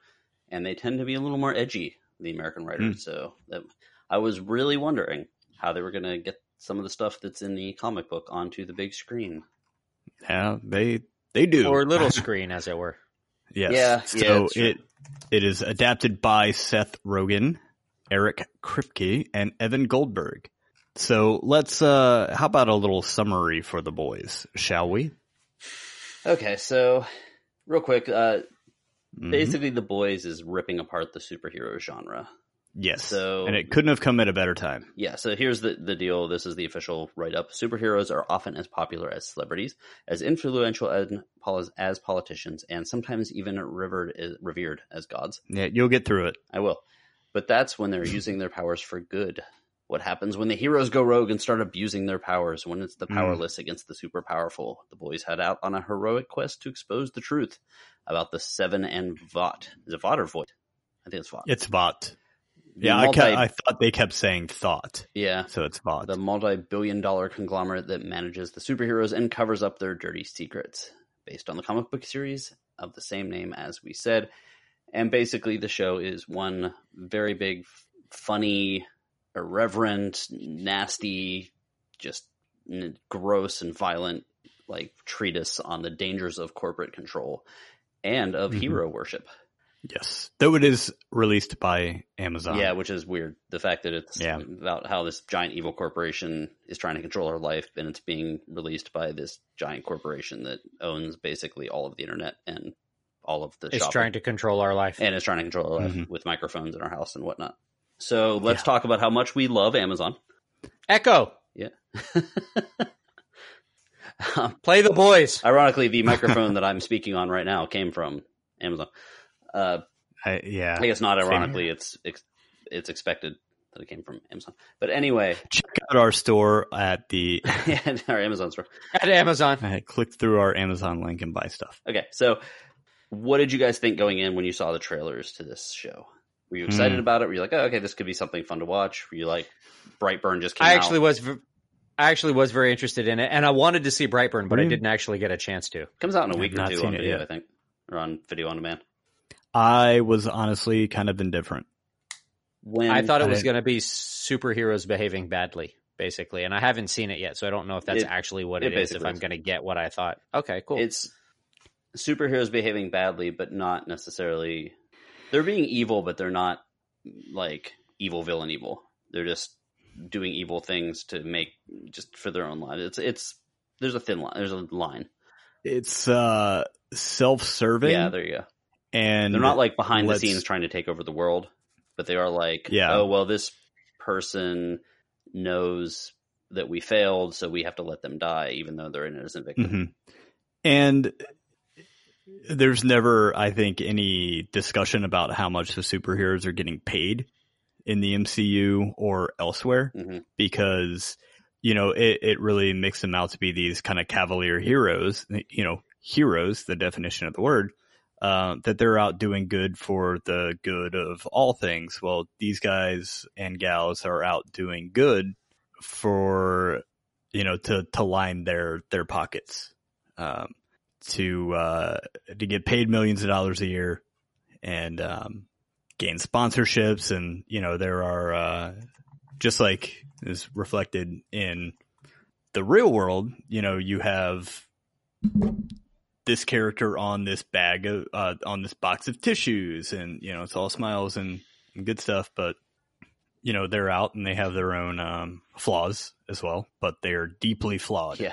and they tend to be a little more edgy the American writers. So that, I was really wondering how they were going to get some of the stuff that's in the comic book onto the big screen. Yeah, they they do. Or little screen, as it were. yes. Yeah, so yeah, it it is adapted by Seth Rogen, Eric Kripke, and Evan Goldberg. So let's uh how about a little summary for the boys, shall we? Okay, so real quick, uh, Mhm. basically, The Boys is ripping apart the superhero genre. Yes. so- and it couldn't have come at a better time. Yeah, so here's the, the deal. This is the official write up. Superheroes are often as popular as celebrities, as influential as, as politicians, and sometimes even revered, revered as gods. Yeah, you'll get through it. I will. But that's when they're using their powers for good. What happens when the heroes go rogue and start abusing their powers? When it's the Mm. powerless against the super powerful? The boys head out on a heroic quest to expose the truth about the Seven and Vought. Is it Vought or Voight? I think it's Vought. It's Vought. Yeah, I, multi- ca- I thought they kept saying thought, yeah, so it's Vought. the multi-billion dollar conglomerate that manages the superheroes and covers up their dirty secrets based on the comic book series of the same name as we said and basically the show is one very big funny irreverent nasty just gross and violent like treatise on the dangers of corporate control and of Mhm. hero worship yes, though it is released by Amazon. Yeah, which is weird. The fact that it's Yeah. about how this giant evil corporation is trying to control our life and it's being released by this giant corporation that owns basically all of the internet and all of the It's shopping. trying to control our life. and it's trying to control our life Mhm. with microphones in our house and whatnot. So let's Yeah. talk about how much we love Amazon. Echo, Yeah. play the boys. Ironically, the microphone that I'm speaking on right now came from Amazon. Uh, I, yeah. I guess not ironically, it's it's it's expected. that it came from Amazon. But anyway, Check out our store at the. yeah, our Amazon store. At Amazon. I click through our Amazon link and buy stuff. Okay, so what did you guys think going in when you saw the trailers to this show? Were you excited Hmm. about it? Were you like, oh, okay, this could be something fun to watch? Were you like, Brightburn just came out? I out? actually was. v- I actually was very interested in it, and I wanted to see Brightburn, but I Hmm. didn't actually get a chance to. comes out in a I've week or not two seen on it video, yet. I think, or on video on demand. I was honestly kind of indifferent. When I thought it I was going to be superheroes behaving badly, basically, and I haven't seen it yet, so I don't know if that's It- actually what it it is. If I'm going to get what I thought. Okay, cool. it's superheroes behaving badly, but not necessarily. They're being evil, but they're not like evil villain evil. They're just doing evil things to make just for their own lives. It's it's there's a thin line. There's a line. It's uh, self-serving. Yeah, there you go. and They're not like behind the scenes trying to take over the world, but they are like, Yeah. oh well, this person knows that we failed, so we have to let them die, even though they're an innocent victim. Mhm. And there's never, I think, any discussion about how much the superheroes are getting paid in the MCU or elsewhere hmm because, you know, it, it really makes them out to be these kind of cavalier heroes, you know, heroes, the definition of the word, uh, that they're out doing good for the good of all things. Well, these guys and gals are out doing good for, you know, to, to line their, their pockets, um, to, uh, to get paid millions of dollars a year and, um, gain sponsorships. And, you know, there are, uh, just like is reflected in the real world, you know, you have this character on this bag of, uh, on this box of tissues and, you know, it's all smiles and, and good stuff, but you know, they're out and they have their own, um, flaws as well, but they're deeply flawed. Yeah,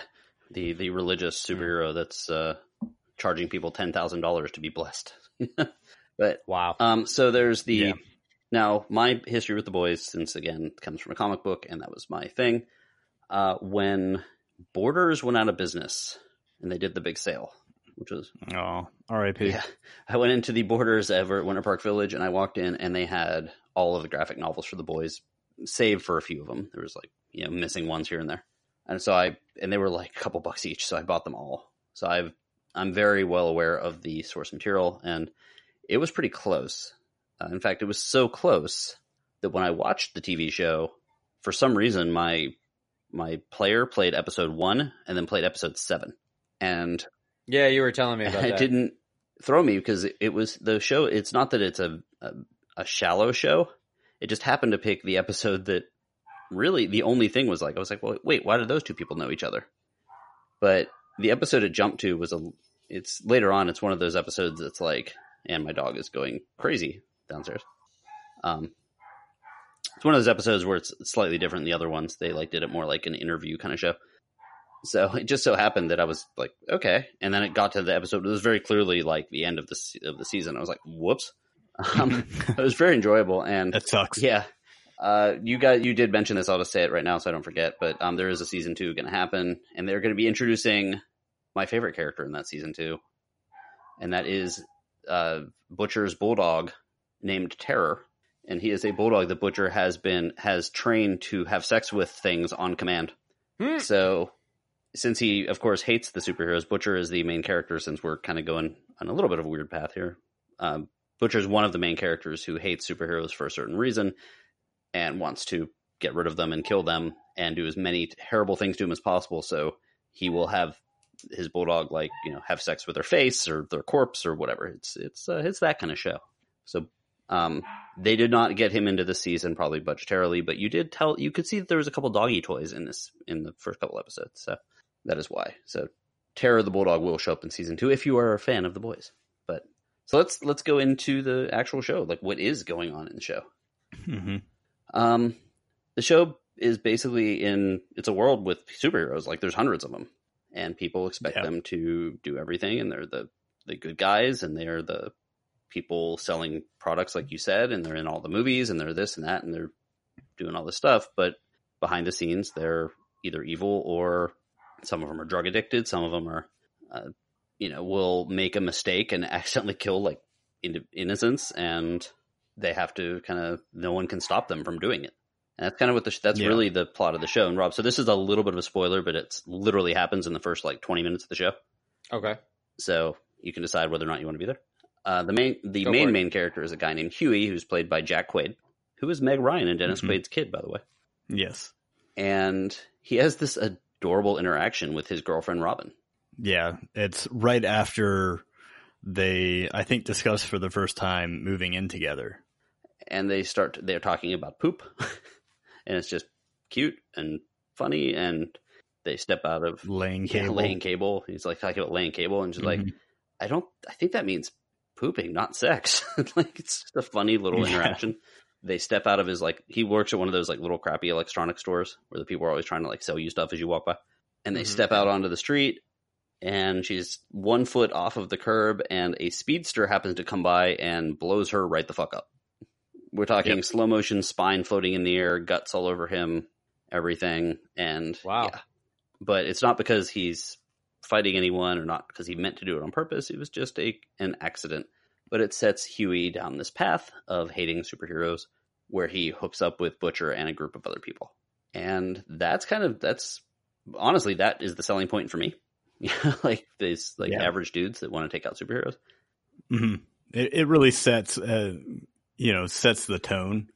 the the religious superhero that's uh, charging people ten thousand dollars to be blessed. but wow. um, so there's the Yeah. now my history with the boys, since again comes from a comic book, and that was my thing. Uh, when Borders went out of business and they did the big sale, which was Oh, R.I.P. yeah. I went into the Borders ever at Winter Park Village, and I walked in, and they had all of the graphic novels for the boys, save for a few of them. There was like you know missing ones here and there, and so I and they were like a couple bucks each, so I bought them all. So I've I'm very well aware of the source material, and it was pretty close. Uh, in fact, it was so close that when I watched the TV show, for some reason my my player played episode one and then played episode seven, and Yeah, you were telling me about it that. didn't throw me because it, was the show. It's not that it's a, a a shallow show. It just happened to pick the episode that really the only thing was like I was like, well, wait, why did those two people know each other? But the episode it jumped to was a. It's later on. It's one of those episodes that's like, and my dog is going crazy downstairs. Um, it's one of those episodes where it's slightly different than the other ones. They like did it more like an interview kind of show. So it just so happened that I was like, okay, and then it got to the episode. It was very clearly like the end of the of the season. I was like, whoops. Um, it was very enjoyable, and That sucks. yeah, uh, you got you did mention this. I'll just say it right now so I don't forget. But um, there is a season two going to happen, and they're going to be introducing my favorite character in that season two, and that is uh, Butcher's bulldog named Terror, and he is a bulldog that Butcher has been has trained to have sex with things on command. Hmm. So, since he of course hates the superheroes, Butcher is the main character. Since we're kind of going on a little bit of a weird path here, um, Butcher is one of the main characters who hates superheroes for a certain reason and wants to get rid of them and kill them and do as many terrible things to them as possible. So he will have his bulldog like you know have sex with their face or their corpse or whatever. It's it's uh, it's that kind of show. So um, they did not get him into the season probably budgetarily, but you did tell you could see that there was a couple doggy toys in this in the first couple episodes. So that is why. So Terror the bulldog will show up in season two if you are a fan of the boys. But so let's let's go into the actual show. Like what is going on in the show? hmm Um, the show is basically in it's a world with superheroes. Like there's hundreds of them, and people expect Yeah. them to do everything, and they're the the good guys, and they're the people selling products, like you said, and they're in all the movies, and they're this and that, and they're doing all this stuff. But behind the scenes, they're either evil or some of them are drug addicted. Some of them are, uh, you know, will make a mistake and accidentally kill like in- innocents, and they have to kind of no one can stop them from doing it. And that's kind of what the that's Yeah. really the plot of the show. And Rob, so this is a little bit of a spoiler, but it literally happens in the first like 20 minutes of the show. Okay. So you can decide whether or not you want to be there. Uh, the main the Go main main character is a guy named Huey, who's played by Jack Quaid, who is Meg Ryan and Dennis Mhm. Quaid's kid, by the way. Yes. And he has this adorable interaction with his girlfriend Robin. Yeah. It's right after they, I think, discuss for the first time moving in together. And they start they're talking about poop and it's just cute and funny and they step out of Laying yeah, cable. laying cable he's like talking about laying cable and she's like Mhm. i don't i think that means pooping not sex like it's just a funny little Yeah. interaction they step out of his like he works at one of those like little crappy electronic stores where the people are always trying to like sell you stuff as you walk by and they Mhm. step out onto the street and she's one foot off of the curb and a speedster happens to come by and blows her right the fuck up we're talking Yep. slow motion spine floating in the air guts all over him everything and Wow. yeah. but it's not because he's fighting anyone or not because he meant to do it on purpose it was just a an accident but it sets huey down this path of hating superheroes where he hooks up with butcher and a group of other people and that's kind of that's honestly that is the selling point for me like these like Yeah. average dudes that want to take out superheroes hmm It, it really sets, uh, you know, sets the tone.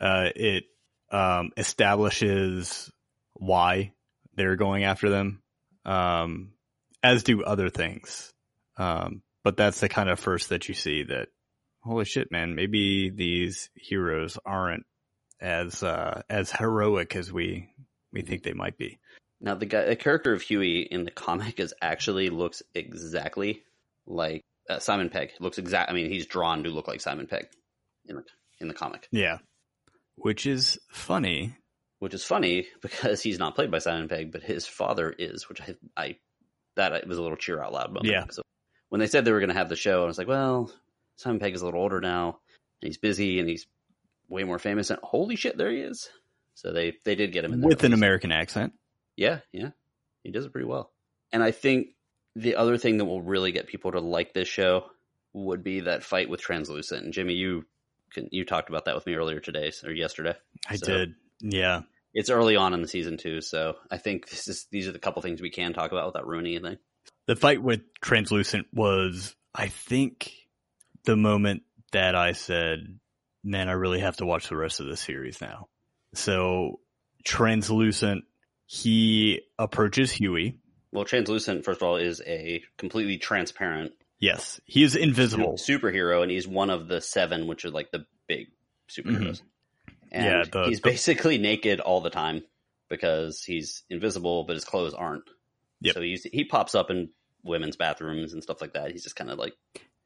Uh, it um, establishes why they're going after them, um, as do other things. Um, but that's the kind of first that you see that, holy shit, man, maybe these heroes aren't as uh, as heroic as we we think they might be. Now the guy, the character of Huey in the comic is actually looks exactly like uh, Simon Pegg. Looks exact. I mean, he's drawn to look like Simon Pegg in the in the comic, Yeah, which is funny. which is funny because he's not played by Simon Pegg, but his father is. Which I, I that was a little cheer out loud moment. Yeah. So when they said they were going to have the show, I was like, well, Simon Pegg is a little older now, and he's busy, and he's way more famous. And holy shit, there he is. So they they did get him in there with an. American accent. Yeah, yeah. He does it pretty well. And I think the other thing that will really get people to like this show would be that fight with Translucent. And Jimmy, you you talked about that with me earlier today or yesterday. I So- did. Yeah. It's early on in the season too, so I think this is these are the couple things we can talk about without ruining anything. The fight with Translucent was, I think, the moment that I said, man, I really have to watch the rest of the series now. So, Translucent, he approaches Huey. Well, Translucent, first of all, is a completely transparent Yes, he is invisible. superhero, and he's one of the seven, which are like the big superheroes. Mm-hmm. And Yeah, the- he's the- basically naked all the time because he's invisible, but his clothes aren't. Yep. So he's, he pops up in women's bathrooms and stuff like that. He's just kind of like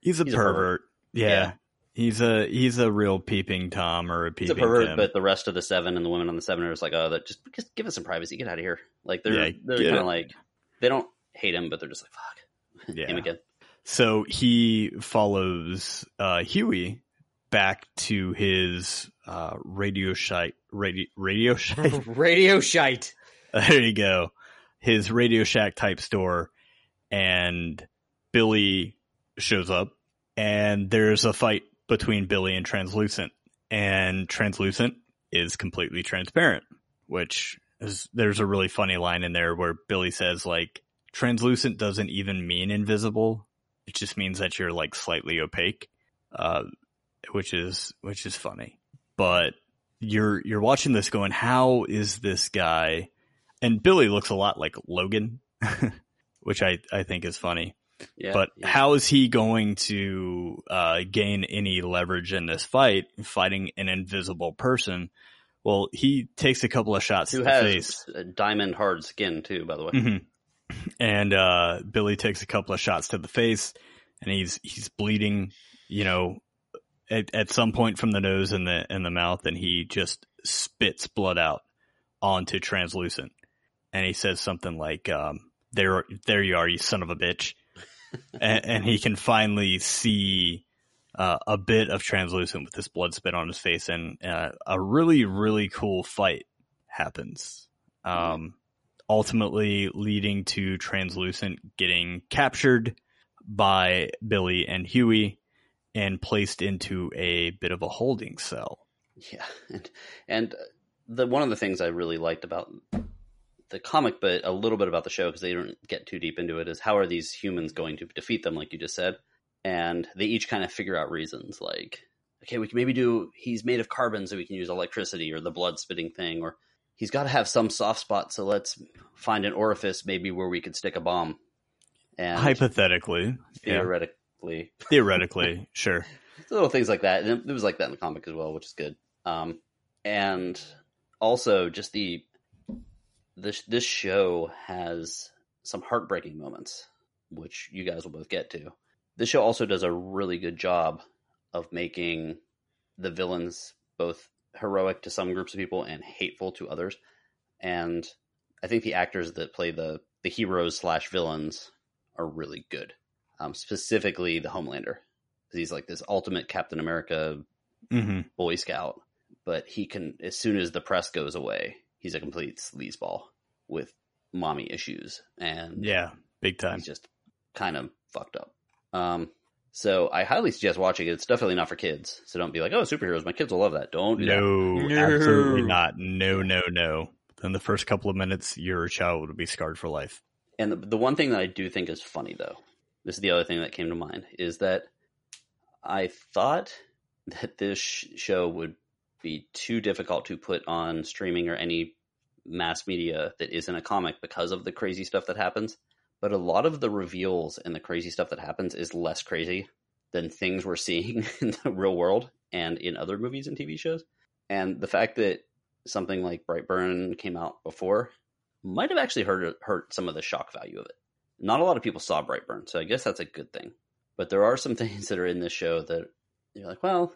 He's a He's a pervert. pervert. yeah. Yeah. He's a he's a real peeping tom or a he's a pervert, Tim. but the rest of the seven and the women on the seven are just like, oh, that just, just give us some privacy, get out of here. Like they're Yeah, they're kind of like they don't hate him, but they're just like fuck Yeah. him again. So he follows uh, Huey back to his uh, radio shack. Radio, radio shack. Radio shite. there you go. His Radio Shack type store, and Billy shows up, and there's a fight between Billy and Translucent, and Translucent is completely transparent, which is there's a really funny line in there where Billy says like translucent doesn't even mean invisible; it just means that you're like slightly opaque, uh, which is which is funny, but you're you're watching this going, how is this guy? And Billy looks a lot like Logan, which I I think is funny. Yeah, but yeah. how is he going to uh, gain any leverage in this fight, fighting an invisible person? Well, he takes a couple of shots who to the has face, diamond hard skin too, by the way. Mhm. And uh, Billy takes a couple of shots to the face, and he's he's bleeding. You know, at, at some point from the nose and the and the mouth, and he just spits blood out onto translucent, and he says something like, um, "There, there you are, you son of a bitch," and, and he can finally see. Uh, a bit of translucent with this blood spit on his face, and uh, a really, really cool fight happens. Um, ultimately leading to translucent getting captured by Billy and Huey and placed into a bit of a holding cell. Yeah, and and uh, the one of the things I really liked about the comic, but a little bit about the show because they don't get too deep into it, is how are these humans going to defeat them, like you just said, and they each kind of figure out reasons, like okay, we can maybe do he's made of carbon, so we can use electricity or the blood spitting thing, or he's got to have some soft spot, so let's find an orifice maybe where we could stick a bomb. And Hypothetically, yeah. theoretically, theoretically, sure. little things like that. And it was like that in the comic as well, which is good. Um, and also just the this this show has some heartbreaking moments, which you guys will both get to. This show also does a really good job of making the villains both heroic to some groups of people and hateful to others. And I think the actors that play the the heroes slash villains are really good. Um, specifically, the Homelander, he's like this ultimate Captain America hmm Boy Scout, but he can as soon as the press goes away, he's a complete sleazeball with mommy issues, and Yeah, big time. he's just kind of fucked up. Um, so I highly suggest watching it. It's definitely not for kids, so don't be like, "Oh, superheroes, my kids will love that." Don't do that. No, No. absolutely not. No, no, no. In the first couple of minutes, your child will be scarred for life. And the, the one thing that I do think is funny, though, this is the other thing that came to mind, is that I thought that this show would be too difficult to put on streaming or any mass media that isn't a comic because of the crazy stuff that happens. But a lot of the reveals and the crazy stuff that happens is less crazy than things we're seeing in the real world and in other movies and TV shows. And the fact that something like Brightburn came out before might have actually hurt hurt some of the shock value of it. Not a lot of people saw Brightburn, so I guess that's a good thing. But there are some things that are in this show that you're like, well,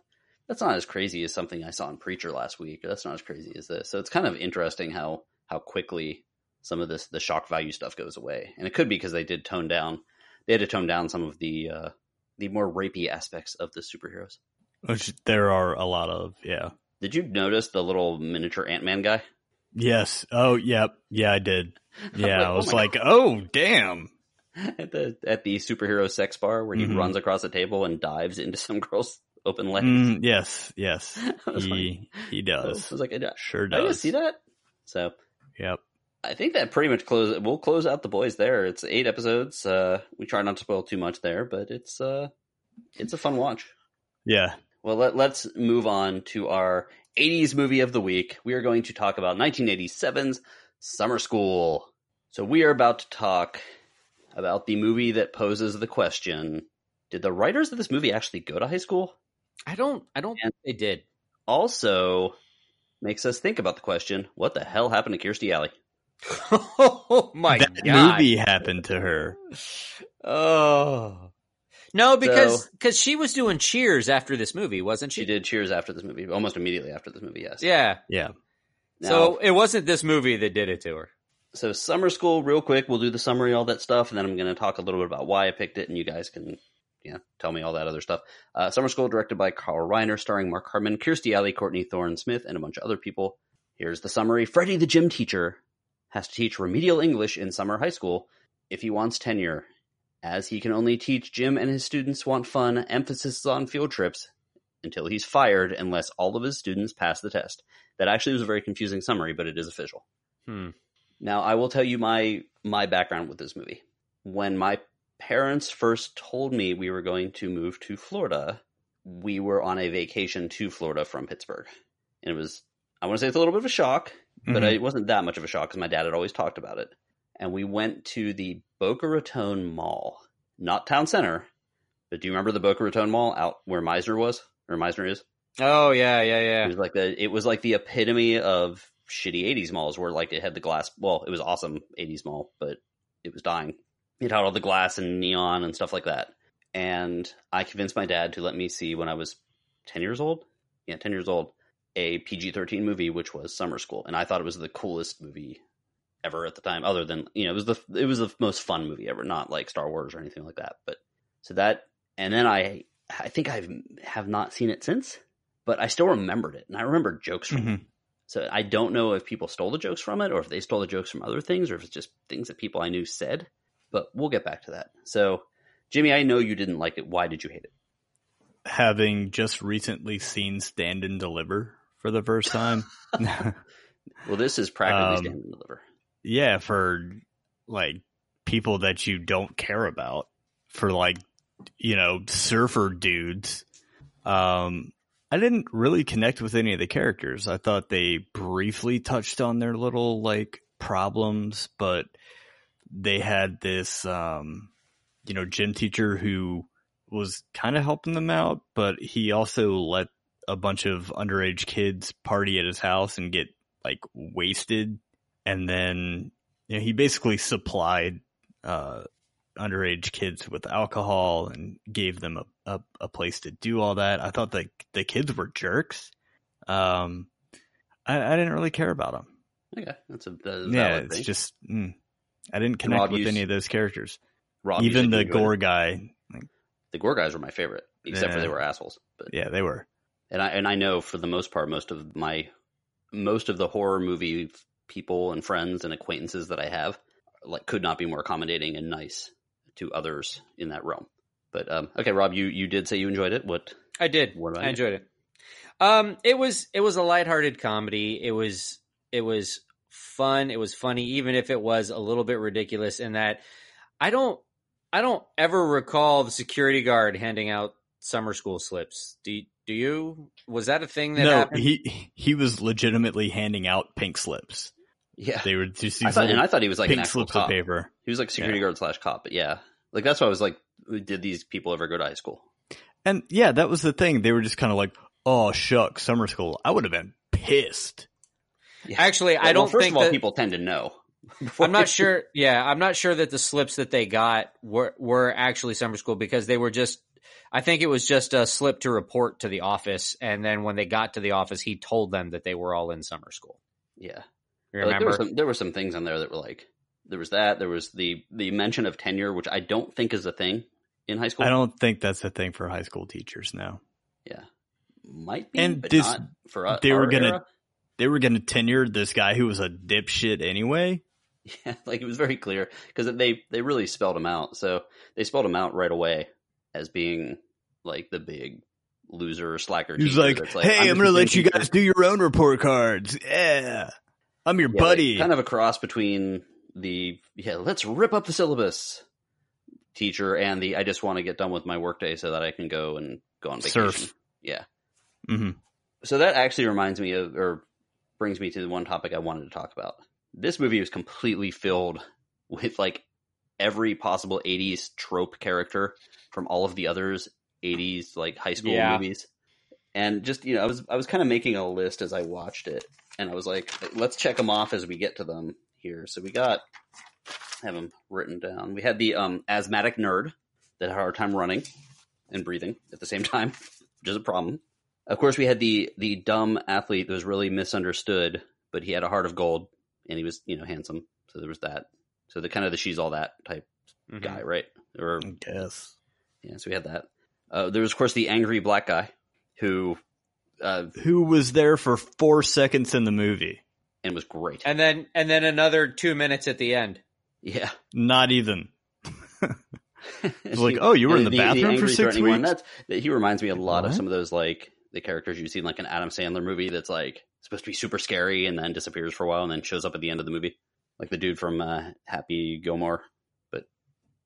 that's not as crazy as something I saw in Preacher last week, or that's not as crazy as this. So it's kind of interesting how how quickly some of this the shock value stuff goes away, and it could be because they did tone down. They had to tone down some of the uh, the more rapey aspects of the superheroes. Which there are a lot of, yeah. Did you notice the little miniature Ant Man guy? Yes. Oh, yep. Yeah, I did. Yeah, like, I oh was my like, oh, damn. at the at the superhero sex bar where he Mhm. runs across the table and dives into some girl's open legs. Mm, yes, yes. Was like, He does. I was like, I, Sure I didn't see that. So Yep. I think that pretty much close. We'll close out the boys there. It's eight episodes. Uh, we try not to spoil too much there, but it's uh, it's a fun watch. Yeah. Well, let, let's move on to our 80s movie of the week. We are going to talk about 1987's Summer School. So we are about to talk about the movie that poses the question: Did the writers of this movie actually go to high school? I don't. I don't And- think they did. Also, makes us think about the question: What the hell happened to Kirstie Alley? oh my that god! movie happened to her. Oh no, because So- because she was doing Cheers after this movie, wasn't she? She did Cheers after this movie, almost immediately after this movie. Yes. Yeah. Yeah. Now- so it wasn't this movie that did it to her. so summer school real quick we'll do the summary all that stuff and then i'm going to talk a little bit about why i picked it and you guys can yeah tell me all that other stuff uh, summer school directed by carl reiner starring mark harmon kirstie alley courtney thorne smith and a bunch of other people here's the summary freddie the gym teacher has to teach remedial english in summer high school if he wants tenure as he can only teach gym and his students want fun emphasis is on field trips until he's fired unless all of his students pass the test that actually was a very confusing summary but it is official Hmm. now, I will tell you my my background with this movie. When my parents first told me we were going to move to Florida, we were on a vacation to Florida from Pittsburgh. And it was I want to say it's a little bit of a shock, but Mhm. it wasn't that much of a shock because my dad had always talked about it. And we went to the Boca Raton Mall, not town center, but do you remember the Boca Raton Mall out where Mizner was or Mizner is? Oh yeah, yeah, yeah. It was like the it was like the epitome of shitty '80s malls, where like it had the glass. Well, it was awesome '80s mall, but it was dying. It had all the glass and neon and stuff like that. And I convinced my dad to let me see when I was ten years old. Yeah, ten years old. A PG-13 movie, which was Summer School, and I thought it was the coolest movie ever at the time. Other than you know, it was the it was the most fun movie ever, not like Star Wars or anything like that. But so that, and then I I think I have not seen it since, but I still remembered it, and I remember jokes from it. Mhm. So I don't know if people stole the jokes from it or if they stole the jokes from other things or if it's just things that people I knew said. But we'll get back to that. So, Jimmy, I know you didn't like it. Why did you hate it? Having just recently seen Stand and Deliver for the first time. Well, this is practically Um, stand and deliver. Yeah, for like people that you don't care about, for like you know surfer dudes. Um, I didn't really connect with any of the characters. I thought they briefly touched on their little like problems, but they had this um, you know gym teacher who was kind of helping them out, but he also let a bunch of underage kids party at his house and get like wasted and then you know, he basically supplied uh, underage kids with alcohol and gave them a, a, a place to do all that. I thought the the kids were jerks. Um, I, I didn't really care about them. Okay, that's a, that Yeah, it's thing. just mm, I didn't connect Rob, with you any of those characters. Rob, Even the gore guy. The gore guys were my favorite, except for they were assholes. But Yeah, they were. And I and I know for the most part, most of my most of the horror movie people and friends and acquaintances that I have like could not be more accommodating and nice to others in that realm. But um, okay, Rob, you you did say you enjoyed it. What? I did. What I you? enjoyed it. Um, it was it was a lighthearted comedy. It was it was fun. It was funny, even if it was a little bit ridiculous. In that, I don't I don't ever recall the security guard handing out summer school slips. Do you, do you? Was that a thing that no, happened? he he was legitimately handing out pink slips. Yeah, They were just I thought, and I thought he was like an pink actual slips cop. of paper. He was like security Yeah. guard slash cop. But yeah, like that's why I was like, did these people ever go to high school? And yeah, that was the thing. They were just kind of like, "Oh shucks, summer school." I would have been pissed. Actually, I Well, don't first think of all, that, people tend to know. I'm not sure. Yeah, I'm not sure that the slips that they got were were actually summer school because they were just. I think it was just a slip to report to the office, and then when they got to the office, he told them that they were all in summer school. Yeah, You Like, there remember? were some there were some things on there that were like there was that there was the the mention of tenure, which I don't think is a thing in high school. I don't think that's a thing for high school teachers now. Yeah, might be, And but this- not for us. they were gonna- era. They were going to tenure this guy who was a dipshit anyway. Yeah, like it was very clear because they they really spelled him out. So they spelled him out right away as being like the big loser slacker. He was teacher like, like, "Hey, I'm, going to let you guys do your own report cards. Yeah, I'm your Yeah, like, buddy." kind of a cross between the yeah, let's rip up the syllabus teacher and the I just want to get done with my workday so that I can go and go on vacation. Surf. Yeah. hmm So that actually reminds me of or brings me to the one topic I wanted to talk about. This movie was completely filled with like every possible 80s trope character from all of the others 80s like high school Yeah. movies. And just, you know, I was I was kind of making a list as I watched it and I was like, let's check them off as we get to them here. So we got have them written down. We had the um asthmatic nerd that had a hard time running and breathing at the same time, which is a problem. Of course, we had the the dumb athlete that was really misunderstood, but he had a heart of gold and he was you know handsome. So there was that. So the kind of the she's all that type Mhm. guy, right? Or I guess. yeah, so we had that. Uh, there was of course the angry black guy who uh, Who was there for four seconds in the movie? and was great. And then and then another two minutes at the end. yeah, Not even. It's like, oh, you were in the bathroom for six threatening one, weeks? That's that- he reminds me a lot of some of those like the characters you see in like an Adam Sandler movie that's like supposed to be super scary and then disappears for a while and then shows up at the end of the movie, like the dude from uh, Happy Gilmore, but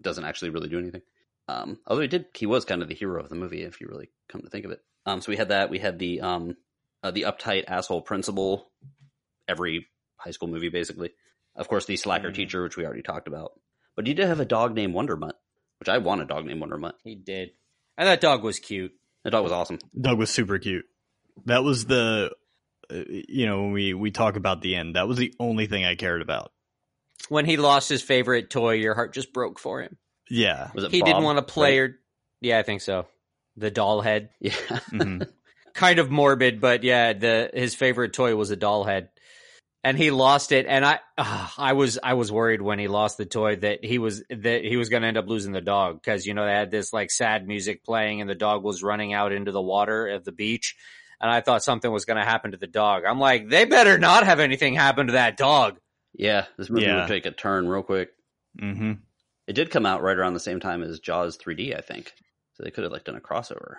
doesn't actually really do anything. Um, although he did, he was kind of the hero of the movie if you really come to think of it. Um, so we had that. We had the um, uh, the uptight asshole principal. Every high school movie, basically. Of course, the slacker Mhm. teacher, which we already talked about. But he did have a dog named Wondermutt, which I want a dog named Wondermutt. He did. And that dog was cute. The dog was awesome. Doug was super cute. That was the, uh, you know, when we we talk about the end, that was the only thing I cared about. When he lost his favorite toy, your heart just broke for him. Yeah. Was it He Bob, didn't want to play right? or Yeah, I think so. The doll head. Yeah. Mhm. kind of morbid, but yeah, the his favorite toy was a doll head, and he lost it. And I, uh, I was, I was worried when he lost the toy that he was that he was going to end up losing the dog because you know they had this like sad music playing and the dog was running out into the water at the beach, and I thought something was going to happen to the dog. I'm like, they better not have anything happen to that dog. Yeah. This movie Yeah. would take a turn real quick. hmm It did come out right around the same time as Jaws 3D, I think. So they could have like done a crossover,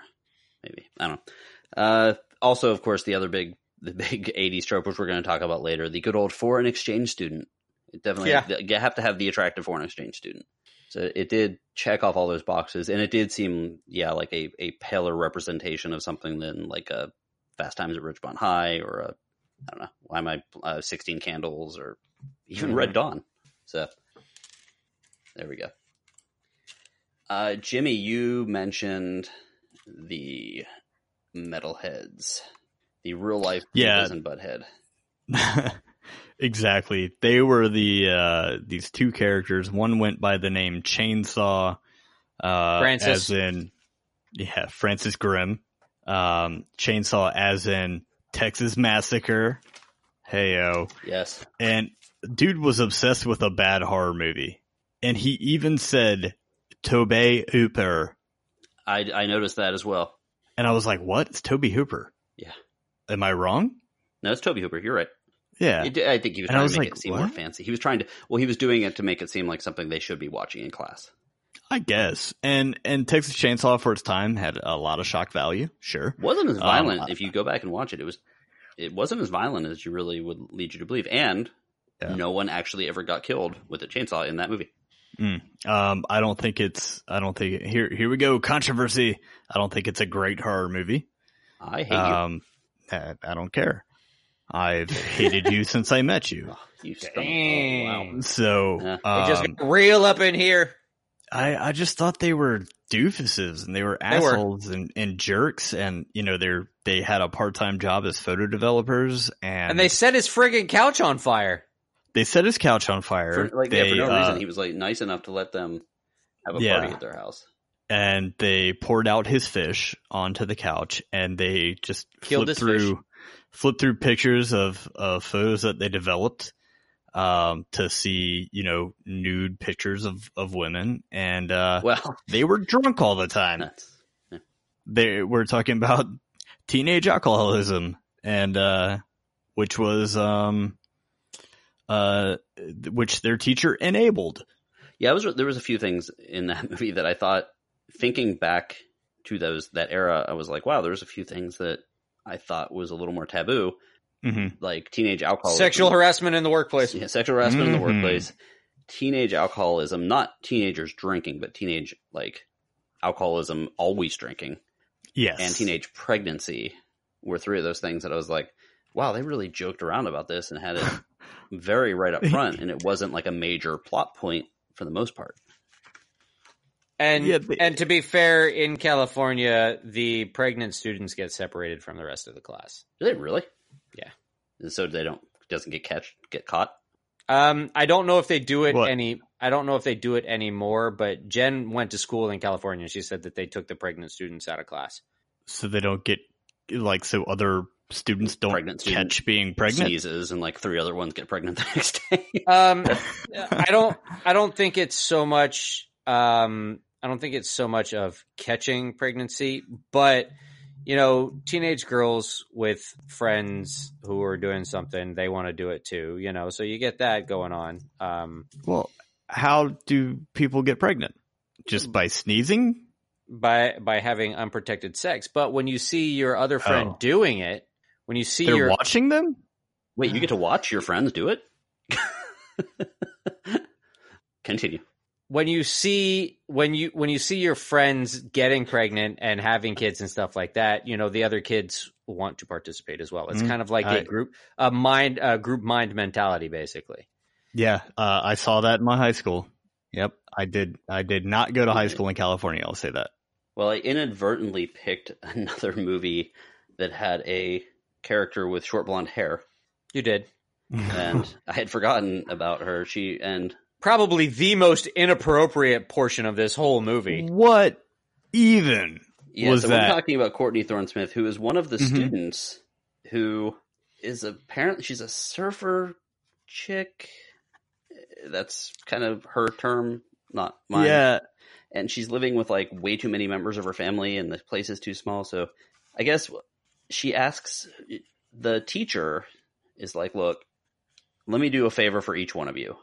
maybe. I don't know. Uh, also, of course, the other big the big '80s trope, which we're going to talk about later. The good old foreign exchange student. It definitely Yeah. you have to have the attractive foreign exchange student. So it did check off all those boxes, and it did seem, yeah, like a, a paler representation of something than like a Fast Times at Ridgemont High or a I don't know why am I uh, Sixteen Candles or even. Red Dawn. So there we go. Uh, Jimmy, you mentioned the metalheads, the real life Yeah. Beavis and Butthead. exactly. They were the uh these two characters. One went by the name Chainsaw, uh, Francis. as in yeah, Francis Grimm. Um, Chainsaw as in Texas Massacre. Heyo. Yes, And dude was obsessed with a bad horror movie, and he even said Tobey Hooper, I I noticed that as well. and I was like, "What? It's Toby Hooper." Yeah. Am I wrong? No, it's Toby Hooper. You're right. Yeah. It- I think he was And trying was to make like, it seem more fancy. He was trying to. Well, he was doing it to make it seem like something they should be watching in class. I guess. And and Texas Chainsaw for its time had a lot of shock value. Sure. wasn't as Um, violent. I- if you go back and watch it, it was. It wasn't as violent as you really would lead you to believe, and Yeah. no one actually ever got killed with a chainsaw in that movie. Um, I don't think it's. I don't think here. Here we go. Controversy. I don't think it's a great horror movie. I hate Um, I, I don't care. I've hated you since I met you. you. Oh, you. Dang. Oh, wow. So Yeah. It just um, got real up in here. I I just thought they were doofuses and they were They were. assholes and, and jerks and you know they're they had a part time job as photo developers and, And they set his friggin' couch on fire. They set his couch on fire. For, like they, yeah, for no uh, reason, he was like nice enough to let them have a Yeah. party at their house. and they poured out his fish onto the couch and they just Killed flipped his fish. through flipped through pictures of, of photos that they developed um, to see you know nude pictures of, of women and uh, Well, they were drunk all the time that's they were talking about teenage alcoholism and uh, which was um, uh, which their teacher enabled yeah. I was there was a few things in that movie that I thought, thinking back to those that era, I was like, wow, there's a few things that I thought was a little more taboo, hmm like teenage alcoholism, Sexual harassment in the workplace. yeah, sexual harassment in the Mhm. workplace, teenage alcoholism, not teenagers drinking, but teenage like alcoholism, always drinking, yes and teenage pregnancy were three of those things that I was like, wow, they really joked around about this and had it very right up front, and it wasn't like a major plot point for the most part. And Yeah, they- and to be fair, in California, the pregnant students get separated from the rest of the class. Do they really? Yeah. And so they don't doesn't get catch get caught. Um, I don't know if they do it What? any. I don't know if they do it anymore. But Jen went to school in California. and She said that they took the pregnant students out of class. so they don't get like so other students don't Pregnant student catch being pregnant. Sneezes and like three other ones get pregnant the next day. Um, I don't. I don't think it's so much. Um, I don't think it's so much of catching pregnancy, but you know, teenage girls with friends who are doing something, they want to do it too. You know, so you get that going on. Um, Well, how do people get pregnant? Just by sneezing? by by having unprotected sex. But when you see your other friend Oh. doing it, when you see They're your watching them? Wait, you get to watch your friends do it? Continue. when you see when you when you see your friends getting pregnant and having kids and stuff like that, you know the other kids want to participate as well. It's Mm, kind of like I- a group a mind a group mind mentality, basically. Yeah, uh, I saw that in my high school. Yep, I did. I did not go to high school in California. I'll say that. Well, I inadvertently picked another movie that had a character with short blonde hair, You did and I had forgotten about her. She and probably the most inappropriate portion of this whole movie. what even yeah, was so that? we're talking about Courtney Thorne Smith, who is one of the Mhm. students who is apparently she's a surfer chick. That's kind of her term, not mine. yeah, and she's living with like way too many members of her family and the place is too small so i guess she asks the teacher is like look let me do a favor for each one of you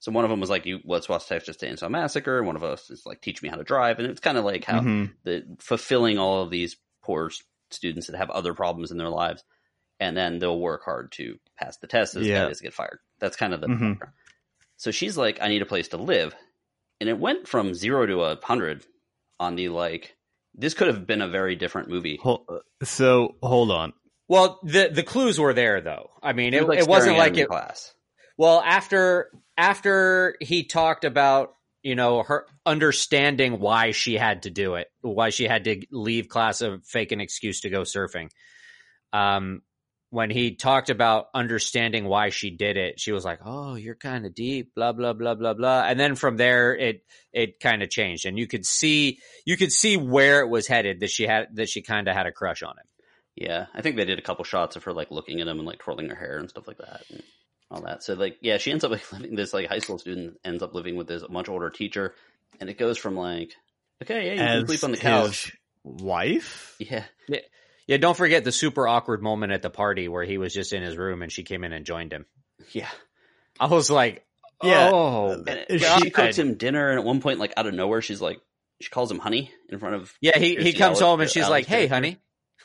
so one of them was like you let's watch texas chainsaw massacre and one of us is like teach me how to drive and it's kind of like how Mhm. the fulfilling all of these poor students that have other problems in their lives and then they'll work hard to pass the test as Yeah. as get fired. That's kind of the Mhm. So she's like, I need a place to live. And it went from zero to a hundred on the like, this could have been a very different movie. So hold on. Well, the the clues were there though. I mean, it, was, like, it wasn't like in it. class. Well, after after he talked about you know her understanding why she had to do it, why she had to leave class of fake an excuse to go surfing. Um, when he talked about understanding why she did it, she was like, "Oh, you're kind of deep." Blah blah blah blah blah. And then from there, it it kind of changed, and you could see you could see where it was headed. That she had that she kind of had a crush on him. Yeah, I think they did a couple shots of her like looking at him and like twirling her hair and stuff like that and all that. So like, yeah, she ends up like living. This like high school student ends up living with this much older teacher, and it goes from like, okay, yeah, you can sleep on the his couch. wife? Yeah, Yeah, don't forget the super awkward moment at the party where he was just in his room and she came in and joined him. yeah. I was like, Yeah. oh, And she she- cooks him dinner, and at one point, like out of nowhere, she's like, she calls him honey in front of. yeah. He he comes Alley- home and she's Alley's like, "Hey, honey."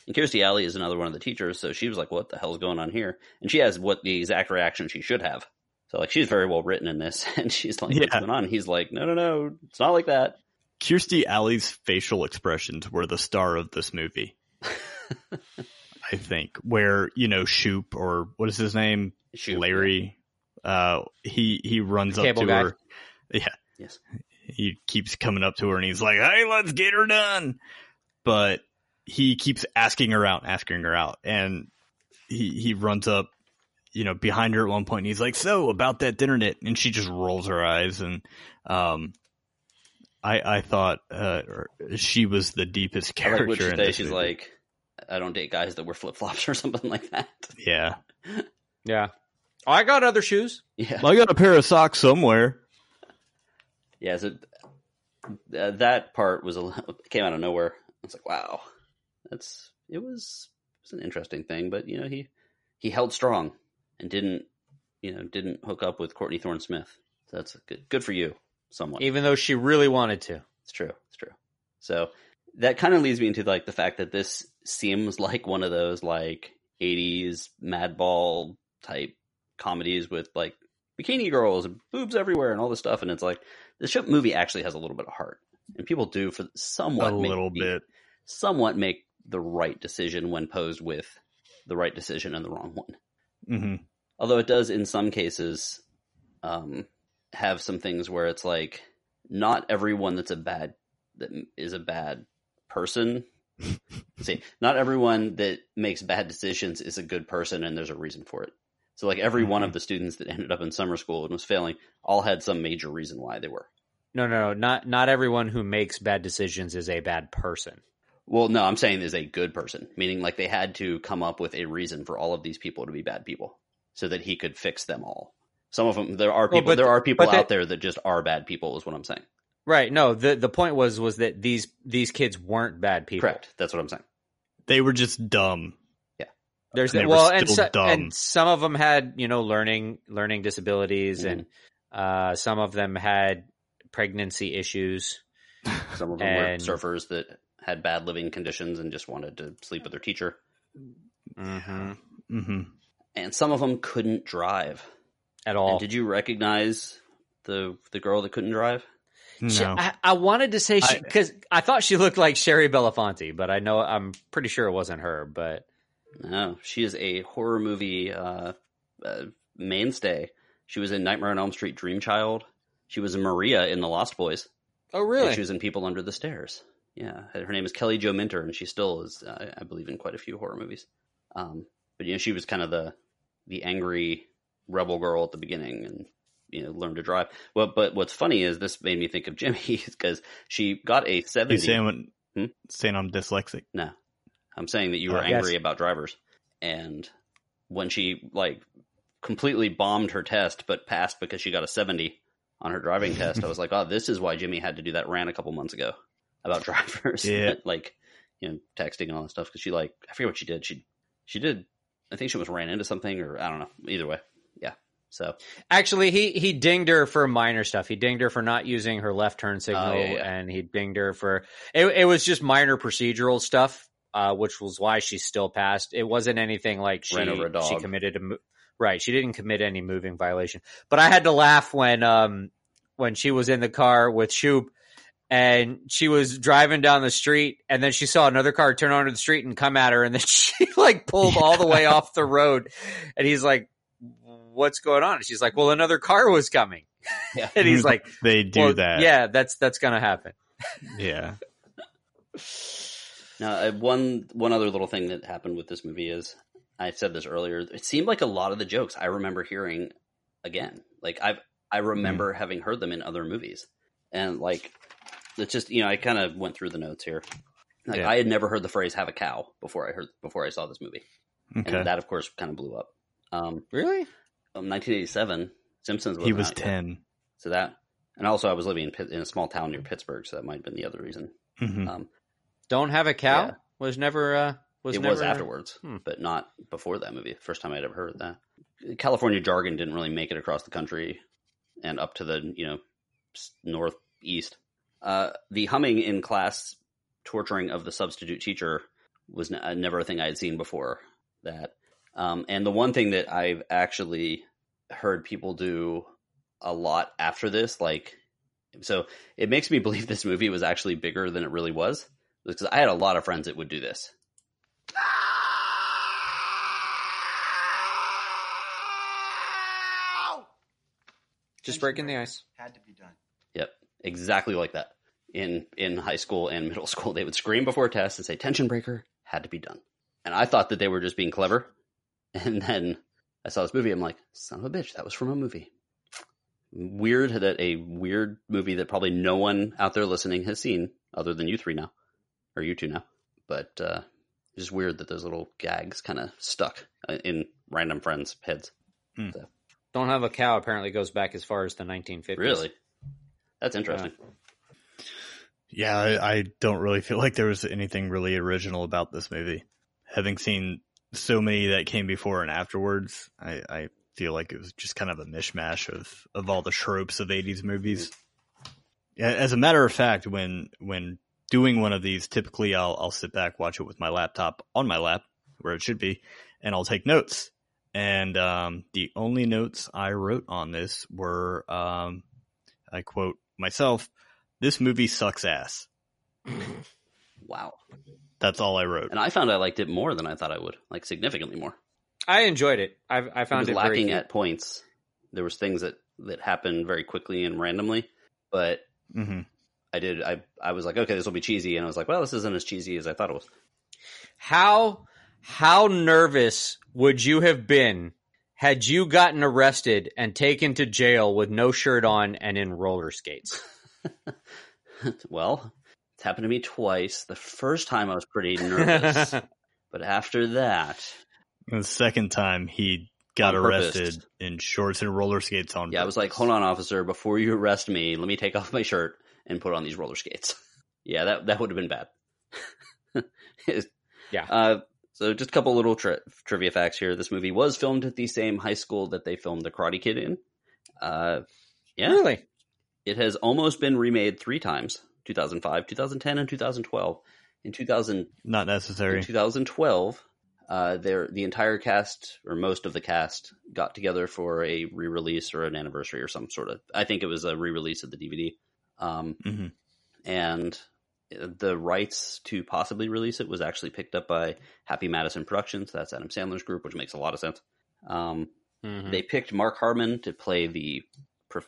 And Kirstie Alley is another one of the teachers, so she was like, "What the hell's going on here?" And she has what the exact reaction she should have. So like, she's very well written in this, and she's like, "What's going on?" And he's like, "No, no, no, it's not like that." Kirstie Alley's facial expressions were the star of this movie. I think where you know Shoop or what is his name Shoot. Larry. Uh, he he runs up to guy. her. Yeah. Yes. He keeps coming up to her and he's like, "Hey, let's get her done." But he keeps asking her out, asking her out, and he he runs up, you know, behind her at one point. And he's like, "So about that dinner date?" And she just rolls her eyes, and um, I I thought uh, she was the deepest character. like in this She's movie. like, "I don't date guys that wear flip flops or something like that." "Yeah, Yeah. Oh, I got other shoes. Yeah, I got a pair of socks somewhere." yeah. So uh, that part was a li- came out of nowhere. I was like, "Wow, that's it was it was an interesting thing." But you know, he he held strong and didn't you know didn't hook up with Courtney Thorne Smith. So that's good. Good for you, somewhat. Even though she really wanted to. It's true. It's true. So that kind of leads me into like the fact that this seems like one of those like 80s madball type comedies with like bikini girls and boobs everywhere and all this stuff. And it's like the show movie actually has a little bit of heart, and people do for somewhat a little the- bit. somewhat make the right decision when posed with the right decision and the wrong one. hmm Although it does, in some cases, um, have some things where it's like not everyone that's a bad that is a bad person. See, not everyone that makes bad decisions is a good person, and there's a reason for it. So, like every one mm-hmm. of the students that ended up in summer school and was failing, all had some major reason why they were. No, no, no. Not not everyone who makes bad decisions is a bad person. Well, no, I'm saying is a good person, meaning like they had to come up with a reason for all of these people to be bad people, so that he could fix them all. Some of them, there are Well, people, but- there are people that- out there that just are bad people, is what I'm saying. Right. No, the the point was was that these these kids weren't bad people. Correct. That's what I'm saying. They were just dumb. Yeah. There's And they were well, and, so, dumb. and some of them had you know learning learning disabilities, Mhm. and uh, some of them had pregnancy issues. Some of them And- were surfers that had bad living conditions and just wanted to sleep with their teacher. Mm-hmm. hmm And some of them couldn't drive. At And all. did you recognize the the girl that couldn't drive? She- No. I, I wanted to say she I- because I, thought she looked like Shari Belafonte, but I know I'm pretty sure it wasn't her. But No, she is a horror movie uh, uh, mainstay. She was in Nightmare on Elm Street, Dream Child. She was Maria in The Lost Boys. oh And really? she was in People Under the Stairs. Yeah, her name is Kelly Jo Minter, and she still is, uh, I believe, in quite a few horror movies. Um, but you know, she was kind of the the angry rebel girl at the beginning, and you know, learn to drive. Well, but what's funny is this made me think of Jimmy because she got a You seventy. saying, what- Hmm? saying I'm dyslexic? No, I'm saying that you were Uh, angry yes. about drivers, and when she like completely bombed her test but passed because she got a 70 on her driving test, I was like, oh, this is why Jimmy had to do that rant a couple months ago about drivers, Yeah. like you know, texting and all that stuff because she like I forget what she did. She she did. I think she was ran into something or I don't know. Either way, yeah. So Actually, he he dinged her for minor stuff. He dinged her for not using her left turn signal, Oh, yeah, yeah. and he dinged her for it. It was just minor procedural stuff. uh, which was why she still passed. It wasn't anything like she Ran over a dog. she committed a right. She didn't commit any moving violation. But I had to laugh when um when she was in the car with Shoop and she was driving down the street and then she saw another car turn onto the street and come at her and then she like pulled all the way off the road and he's like what's going on and she's like well another car was coming Yeah. and he's like they do well, that. yeah that's that's gonna happen Yeah. Now, uh, one one other little thing that happened with this movie is I said this earlier. It seemed like a lot of the jokes I remember hearing again. Like I've I remember having heard them in other movies, and like it's just you know I kind of went through the notes here. Like Yeah. I had never heard the phrase "have a cow" before I heard before I saw this movie, Okay. and that of course kind of blew up. Um, really um, 1987, Simpsons. he wasn't was out yet. 10. so that, and also I was living in, in a small town near Pittsburgh, so that might have been the other reason. Mhm. Um, don't have a cow Yeah. was never uh was it never was afterwards, Hmm. but not before that movie. First time I'd ever heard that. California jargon didn't really make it across the country and up to the you know northeast. Uh, the humming in class torturing of the substitute teacher was n- uh, never a thing I had seen before. That um, and the one thing that I've actually heard people do a lot after this, like so, it makes me believe this movie was actually bigger than it really was because I had a lot of friends that would do this. just breaking the ice Had to be done. Yep, exactly like that. In in high school and middle school, they would scream before a test and say "tension breaker" had to be done. And I thought that they were just being clever. And then I saw this movie. I'm like, son of a bitch, that was from a movie. Weird that a weird movie that probably no one out there listening has seen, other than you three now, or you two now. But uh, it's just weird that those little gags kind of stuck uh, in random friends' heads. don't have a cow apparently goes back as far as the 1950s Really, that's interesting. Yeah, I, I don't really feel like there was anything really original about this movie. Having seen so many that came before and afterwards, I, I feel like it was just kind of a mishmash of, of all the tropes of 80s movies. As a matter of fact, when when doing one of these, typically I'll I'll sit back, watch it with my laptop on my lap, where it should be, and I'll take notes. And um, the only notes I wrote on this were, um, I quote myself, "This movie sucks ass." Wow. That's all I wrote. And I found I liked it more than I thought I would, like significantly more. I enjoyed it. I, I It found was it, lacking cute. at points. There was things that that happened very quickly and randomly, but hmm I did. I I was like, okay, this will be cheesy, and I was like, well, this isn't as cheesy as I thought it was. How how nervous would you have been had you gotten arrested and taken to jail with no shirt on and in roller skates? well, it's happened to me twice. The first time I was pretty nervous, but after that, The second time he got On purpose. arrested in shorts and roller skates on. yeah, I was like, hold on, officer, before you arrest me, let me take off my shirt and put on these roller skates. yeah, that that would have been bad. Yeah. Uh, so just a couple little tri- trivia facts here. This movie was filmed at the same high school that they filmed The Karate Kid in. Uh, yeah, Really? it has almost been remade three times: 2005, 2010, and 2012. In 2000, Not in necessary. 2012, uh, there the entire cast or most of the cast got together for a re-release or an anniversary or some sort of. I think it was a re-release of the DVD, um, Mhm. and the rights to possibly release it was actually picked up by Happy Madison Productions. That's Adam Sandler's group, which makes a lot of sense. Um, Mhm. they picked Mark Harmon to play the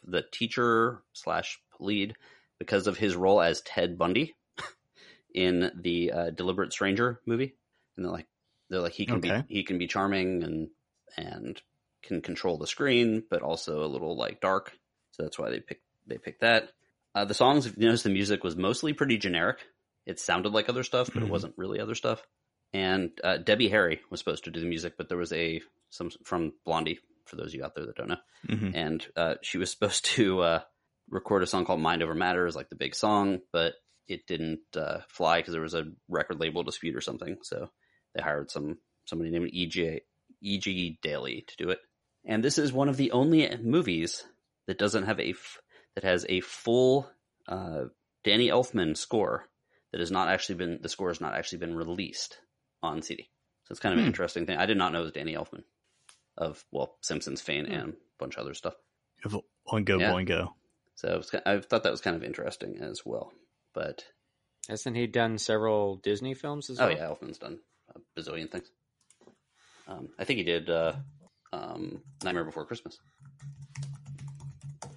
the teacher slash lead because of his role as Ted Bundy in the uh, Deliberate Stranger movie, and they're like they're like he can Okay. be he can be charming and and can control the screen, but also a little like dark. So that's why they picked they picked that. Uh, the songs, if you notice, the music was mostly pretty generic. It sounded like other stuff, but Mhm. it wasn't really other stuff. And uh, Debbie Harry was supposed to do the music, but there was a some from Blondie for those of you out there that don't know Mhm. and uh, she was supposed to uh, record a song called "Mind Over Matter" as like the big song, but it didn't uh, fly because there was a record label dispute or something. So they hired some somebody named EJ E.G. Daly to do it. And this is one of the only movies that doesn't have a f- that has a full uh, Danny Elfman score that has not actually been the score has not actually been released on CD. So it's kind of an Hmm. interesting thing. I did not know it was Danny Elfman of well Simpsons fame Hmm. and a bunch of other stuff. Boingo, Yeah. boingo. So ki- I thought that was kind of interesting as well. But Hasn't he done several Disney films as well? oh well? yeah, Elfman's done a bazillion things. Um, I think he did uh, um, Nightmare Before Christmas. Let's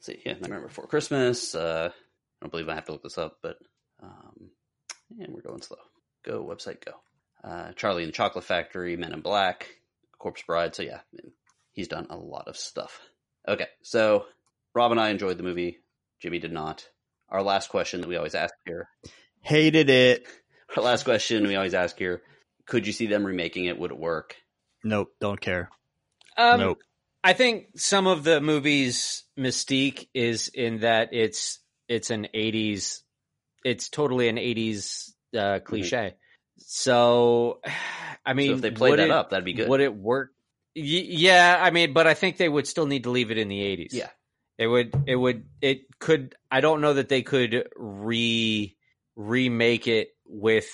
see, yeah, Nightmare Before Christmas. Uh, I don't believe I have to look this up, but um, and we're going slow. Go website, go. Uh, Charlie and the Chocolate Factory, Men in Black, Corpse Bride. So yeah, he's done a lot of stuff. Okay, so Rob and I enjoyed the movie. Jimmy did not. Our last question that we always ask here. Hated it. Our last question we always ask here: Could you see them remaking it? Would it work? Nope, don't care. Um, nope. I think some of the movie's mystique is in that it's it's an '80s, it's totally an '80s uh, cliche. So, I mean, so if they played that it- up, that'd be good. Would it work? Y- yeah, I mean, but I think they would still need to leave it in the '80s. Yeah. It would. It would. It could. I don't know that they could re remake it with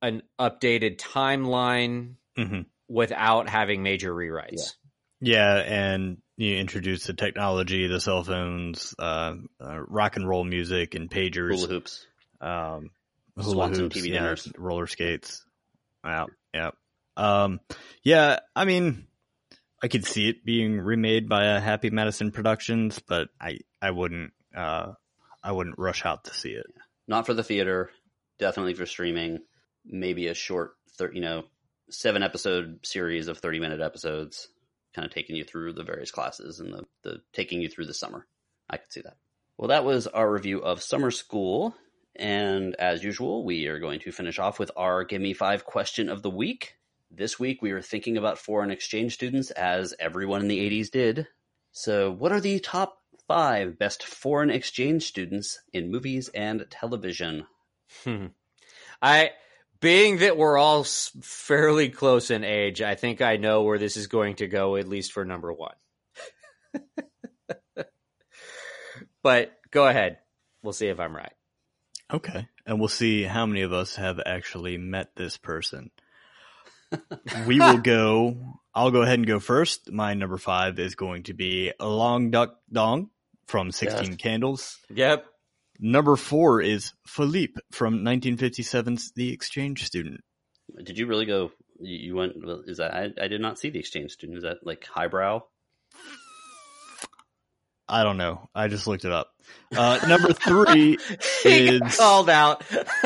an updated timeline hmm without having major rewrites. Yeah, and you introduce the technology, the cell phones, uh, uh, rock and roll music, and pagers. Hula hoops. um, hula Swanson hoops, TV yeah, dinners. roller skates. Yeah, yeah, um, yeah. I mean, I could see it being remade by a Happy Madison Productions, but I, I wouldn't, uh, I wouldn't rush out to see it. Not for the theater. Definitely for streaming. Maybe a short, thir- you know, seven episode series of thirty minute episodes, kind of taking you through the various classes and the, the taking you through the summer. I could see that. Well, that was our review of Summer School. And as usual, we are going to finish off with our Give Me Five question of the week. This week, we were thinking about foreign exchange students, as everyone in the 80s did. So, what are the top five best foreign exchange students in movies and television? Hmm. I, being that we're all fairly close in age, I think I know where this is going to go, at least for number one. but go ahead. We'll see if I'm right. Okay, and we'll see how many of us have actually met this person. We will go. I'll go ahead and go first. My number five is going to be Long Duck Dong from Sixteen Yes. Candles. Yep. Number four is Philippe from 1957's The Exchange Student. Did you really go? You you went? Is that? I, I did not see the exchange student. Is that like highbrow? I don't know. I just looked it up. Uh, number three he got is- called out.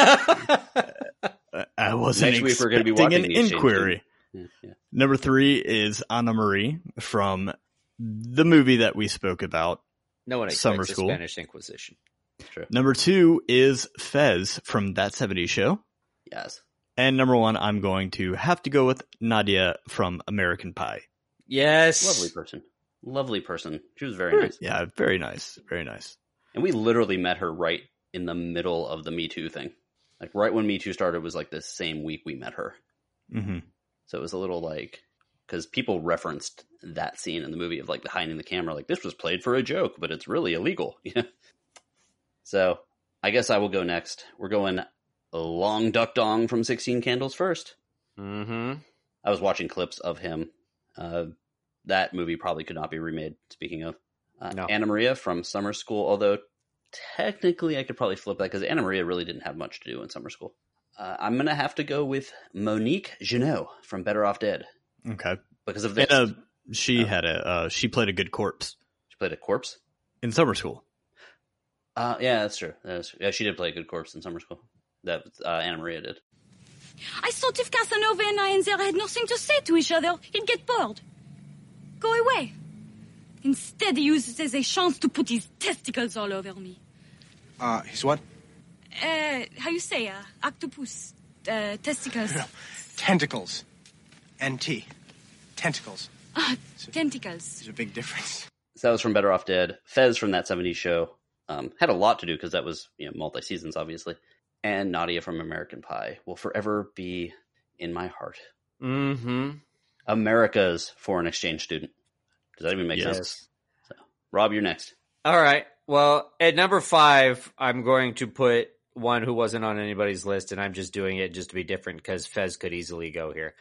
I wasn't Next week we're expecting gonna be an inquiry. Yeah, yeah. Number three is Anna Marie from the movie that we spoke about. no one expects Summer the school. Spanish Inquisition. True. Number two is Fez from That 70s Show. Yes. And number one, I'm going to have to go with Nadia from American Pie. Yes. Lovely person. Lovely person. She was very nice. Yeah, very nice. Very nice. And we literally met her right in the middle of the Me Too thing. Like right when Me Too started was like the same week we met her. hmm So it was a little like because people referenced that scene in the movie of like the hiding the camera, like this was played for a joke, but it's really illegal. Yeah. So I guess I will go next. We're going Long Duck Dong from Sixteen Candles first. Mm-hmm. I was watching clips of him. Uh, that movie probably could not be remade. Speaking of uh, No. Anna Maria from Summer School, although technically I could probably flip that because Anna Maria really didn't have much to do in Summer School. Uh, I'm gonna have to go with Monique Junot from Better Off Dead Okay. because of this. And, uh, she Oh. had a, uh, she played a good corpse she played a corpse. in summer school. Uh, yeah, that's true. That's, yeah, she did play a good corpse in Summer School. That uh, Anna Maria did. I thought if Casanova and I and there had nothing to say to each other, he'd get bored. Go away. Instead, he uses it as a chance to put his testicles all over me. Uh, he's what? Uh, how you say, uh, octopus, uh, testicles. Tentacles. NT. Tentacles. Ah, tentacles. There's a big difference. So that was from Better Off Dead. Fez from that 70s show um, had a lot to do because that was you know multi seasons, obviously. And Nadia from American Pie will forever be in my heart. Mm-hmm. America's foreign exchange student. Does that even make Yes. sense? So, Rob, you're next. All right. Well, at number five, I'm going to put one who wasn't on anybody's list, and I'm just doing it just to be different because Fez could easily go here.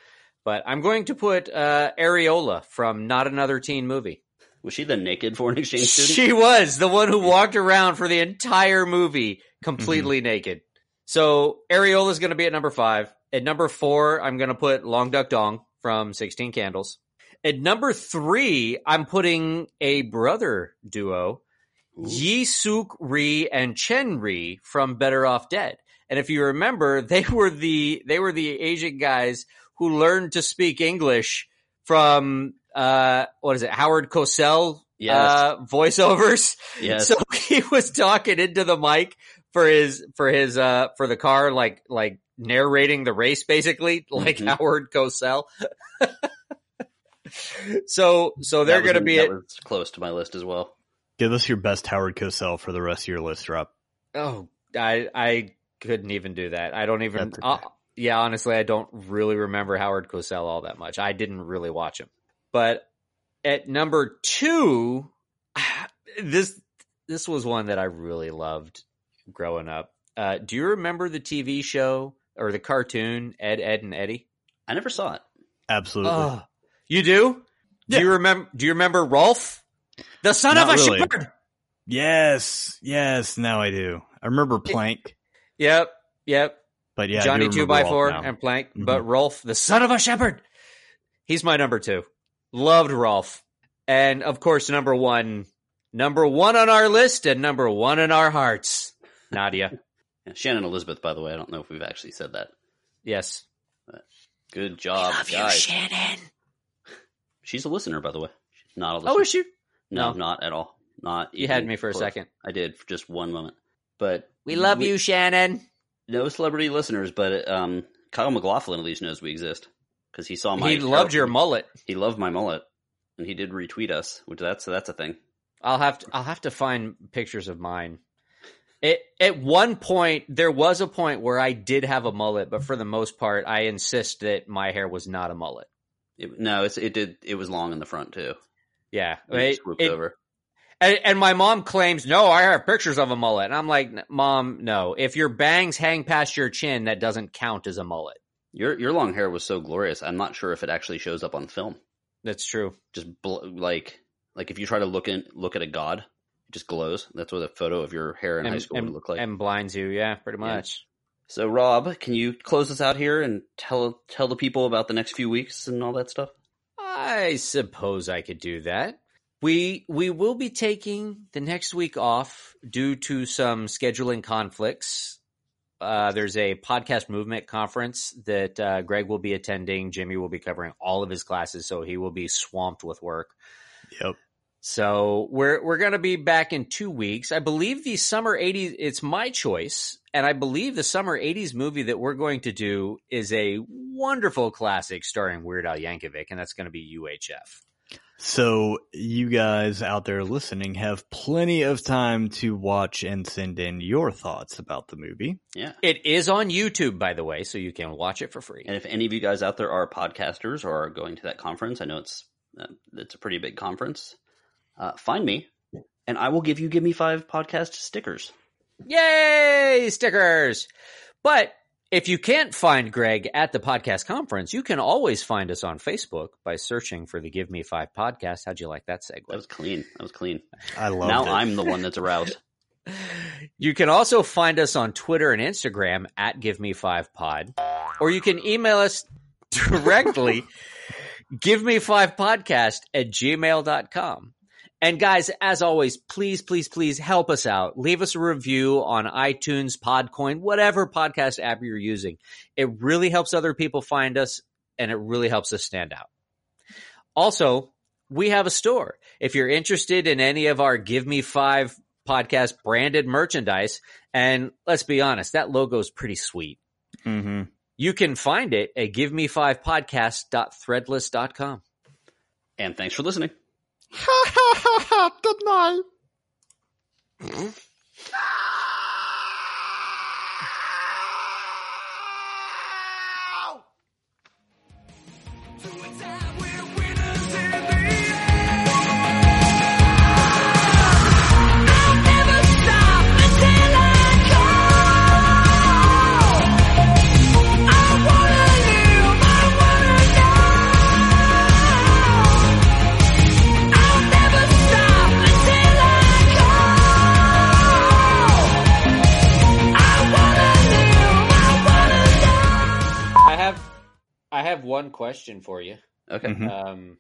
But I'm going to put uh, Areola from Not Another Teen Movie. Was she the naked foreign exchange student? She was the one who walked around for the entire movie completely naked. So Areola is going to be at number five. At number four, I'm going to put Long Duck Dong from 16 Candles. At number three, I'm putting a brother duo, Yi Suk Ri and Chen Ri from Better Off Dead. And if you remember, they were the they were the Asian guys who learned to speak English from uh what is it, Howard Cosell Yes. uh voiceovers. Yes. So he was talking into the mic for his for his uh for the car like like narrating the race basically like Mhm. Howard Cosell. so so they're going to be that at was close to my list as well. Give us your best Howard Cosell for the rest of your list, Rob. Oh, I I couldn't even do that. I don't even. Okay. uh, yeah, honestly, I don't really remember Howard Cosell all that much. I didn't really watch him. But at number two, this this was one that I really loved growing up. Uh, do you remember the TV show or the cartoon Ed, Edd, and Eddy? I never saw it. Absolutely. Oh, you do? Do you remember? Do you remember Rolf, the son Not of a really. shepherd? Yes, yes. Now I do. I remember Plank, Yep, yep. but yeah, Johnny two by four now. and Plank, Mhm. but Rolf, the son of a shepherd, he's my number two. Loved Rolf, and of course, number one, number one on our list, and number one in our hearts, Nadia. Yeah, Shannon Elizabeth, by the way. I don't know if we've actually said that. yes, Good job, guys. You, Shannon. She's a listener, by the way. She's not a listener. Oh, is she? No, No. not at all. Not. You had me for a second. I did for just one moment. But We love you, Shannon. No celebrity listeners, but um, Kyle MacLachlan at least knows we exist because he saw my. he loved your mullet. He loved my mullet, and he did retweet us, which that's that's a thing. I'll have to. I'll have to find pictures of mine. It, at one point, there was a point where I did have a mullet, but for the most part, I insist that my hair was not a mullet. It, no, it's it did. It was long in the front too. Yeah, It, It- swooped over. And, and my mom claims, no, I have pictures of a mullet. And I'm like, mom, no. If your bangs hang past your chin, that doesn't count as a mullet. Your your long hair was so glorious. I'm not sure if it actually shows up on film. That's true. Just bl- like like if you try to look in look at a god, just glows. That's what a photo of your hair in high school and, would look like. and blinds you. Yeah, pretty Yeah. much. So, Rob, can you close us out here and tell tell the people about the next few weeks and all that stuff? I suppose I could do that. We we will be taking the next week off due to some scheduling conflicts. Uh, there's a podcast movement conference that uh, Greg will be attending. Jimmy will be covering all of his classes, so he will be swamped with work. Yep. So we're we're gonna be back in two weeks. I believe the summer '80s. It's my choice, and I believe the summer '80s movie that we're going to do is a wonderful classic starring Weird Al Yankovic, and that's going to be UHF. So you guys out there listening have plenty of time to watch and send in your thoughts about the movie. Yeah. It is on YouTube, by the way, so you can watch it for free. And if any of you guys out there are podcasters or are going to that conference, I know it's uh, it's a pretty big conference. Uh, find me, and I will give you give me five podcast stickers. Yay, stickers! But if you can't find Greg at the podcast conference, you can always find us on Facebook by searching for the Give Me Five podcast. How'd you like that segue? That was clean. That was clean. I love it. now it. I'm the one that's aroused. You can also find us on Twitter and Instagram at Give Me Five Pod, or you can email us directly, give me five podcast at gmail.com. And guys, as always, please, please, please help us out. Leave us a review on iTunes, Podcoin, whatever podcast app you're using. It really helps other people find us and it really helps us stand out. Also, we have a store. If you're interested in any of our Give Me Five podcast branded merchandise, and let's be honest, that logo is pretty sweet. hmm You can find it at giveme5podcast.threadless.com. And thanks for listening. Good night. To have one question for you. Okay. Mhm. Um,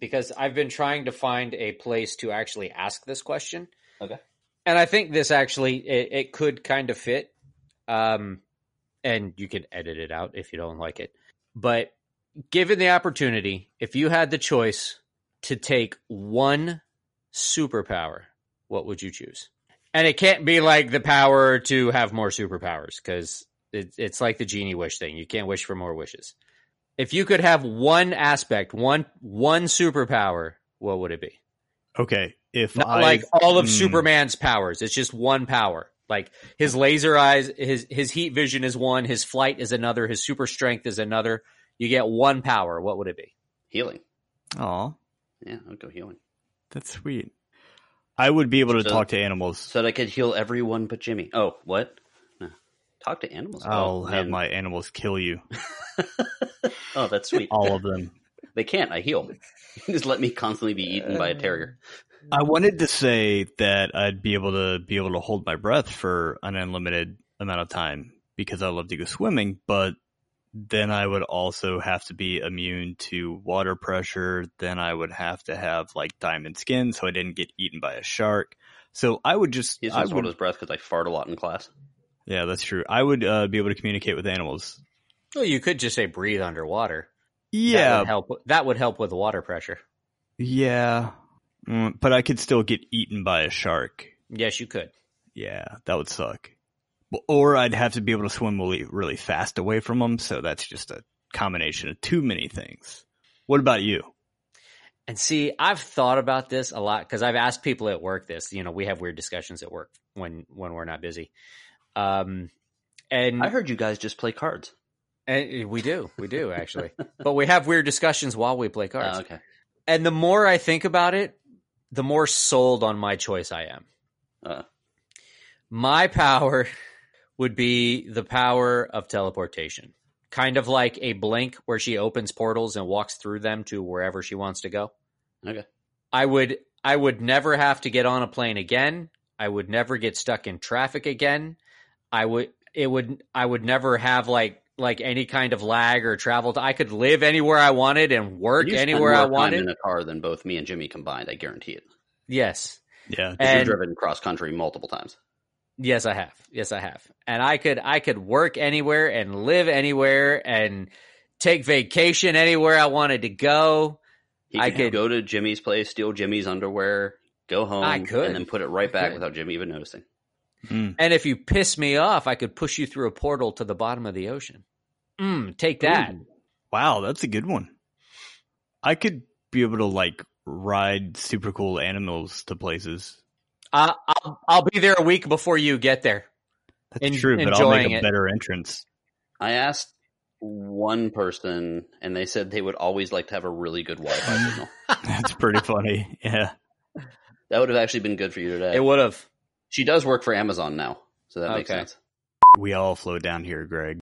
because I've been trying to find a place to actually ask this question. Okay. And I think this actually it, it could kind of fit. Um, and you can edit it out if you don't like it. But given the opportunity, if you had the choice to take one superpower, what would you choose? And it can't be like the power to have more superpowers because it, it's like the genie wish thing. You can't wish for more wishes. If you could have one aspect, one one superpower, what would it be? Okay, if Not I like all of Hmm. Superman's powers. It's just one power. Like his laser eyes, his his heat vision is one, his flight is another, his super strength is another. You get one power. What would it be? Healing. Oh, Yeah, I'll go healing. that's sweet. I would be able to So- talk to animals. So that I could heal everyone but Jimmy. Oh, what? No. Talk to animals. I'll oh, have man. my animals kill you, Oh, that's sweet. all of them. They can't. I heal. Just let me constantly be eaten by a uh, terrier. I wanted to say that I'd be able to be able to hold my breath for an unlimited amount of time because I love to go swimming, but then I would also have to be immune to water pressure. Then I would have to have like diamond skin so I didn't get eaten by a shark. So I would just, He's I just hold would, his breath because I fart a lot in class. Yeah, that's true. I would uh, be able to communicate with animals. Well, you could just say breathe underwater. That Yeah, would help. That would help with water pressure. yeah, Mm, but I could still get eaten by a shark. Yes, you could. Yeah, that would suck. Or I'd have to be able to swim really, really fast away from them. So that's just a combination of too many things. What about you? And see, I've thought about this a lot because I've asked people at work this. You know, we have weird discussions at work when when we're not busy. Um, and I heard you guys just play cards. And we do, we do actually, but we have weird discussions while we play cards. Oh, okay. And the more I think about it, the more sold on my choice I am. Uh, My power would be the power of teleportation, kind of like a blink where she opens portals and walks through them to wherever she wants to go. okay. I would, I would never have to get on a plane again. I would never get stuck in traffic again. I would, it would, I would never have like, like any kind of lag or travel. I could live anywhere I wanted and work You spend anywhere I more time wanted. in a car than both me and Jimmy combined. I guarantee it. yes. Yeah. And- You've driven cross country multiple times. Yes, I have. Yes, I have. And I could I could work anywhere and live anywhere and take vacation anywhere I wanted to go. He I could, could- go to Jimmy's place, steal Jimmy's underwear, go home, I could. and then put it right I back could. without Jimmy even noticing. Mm. And if you piss me off, I could push you through a portal to the bottom of the ocean. Mm, take that. Ooh. Wow, that's a good one. I could be able to like ride super cool animals to places. I I'll I'll be there a week before you get there. That's En- true, but I'll make a it. better entrance. I asked one person, and they said they would always like to have a really good Wi-Fi signal. That's pretty funny. Yeah. That would have actually been good for you today. It would have. She does work for Amazon now, so that makes Okay. sense. We all flow down here, Greg.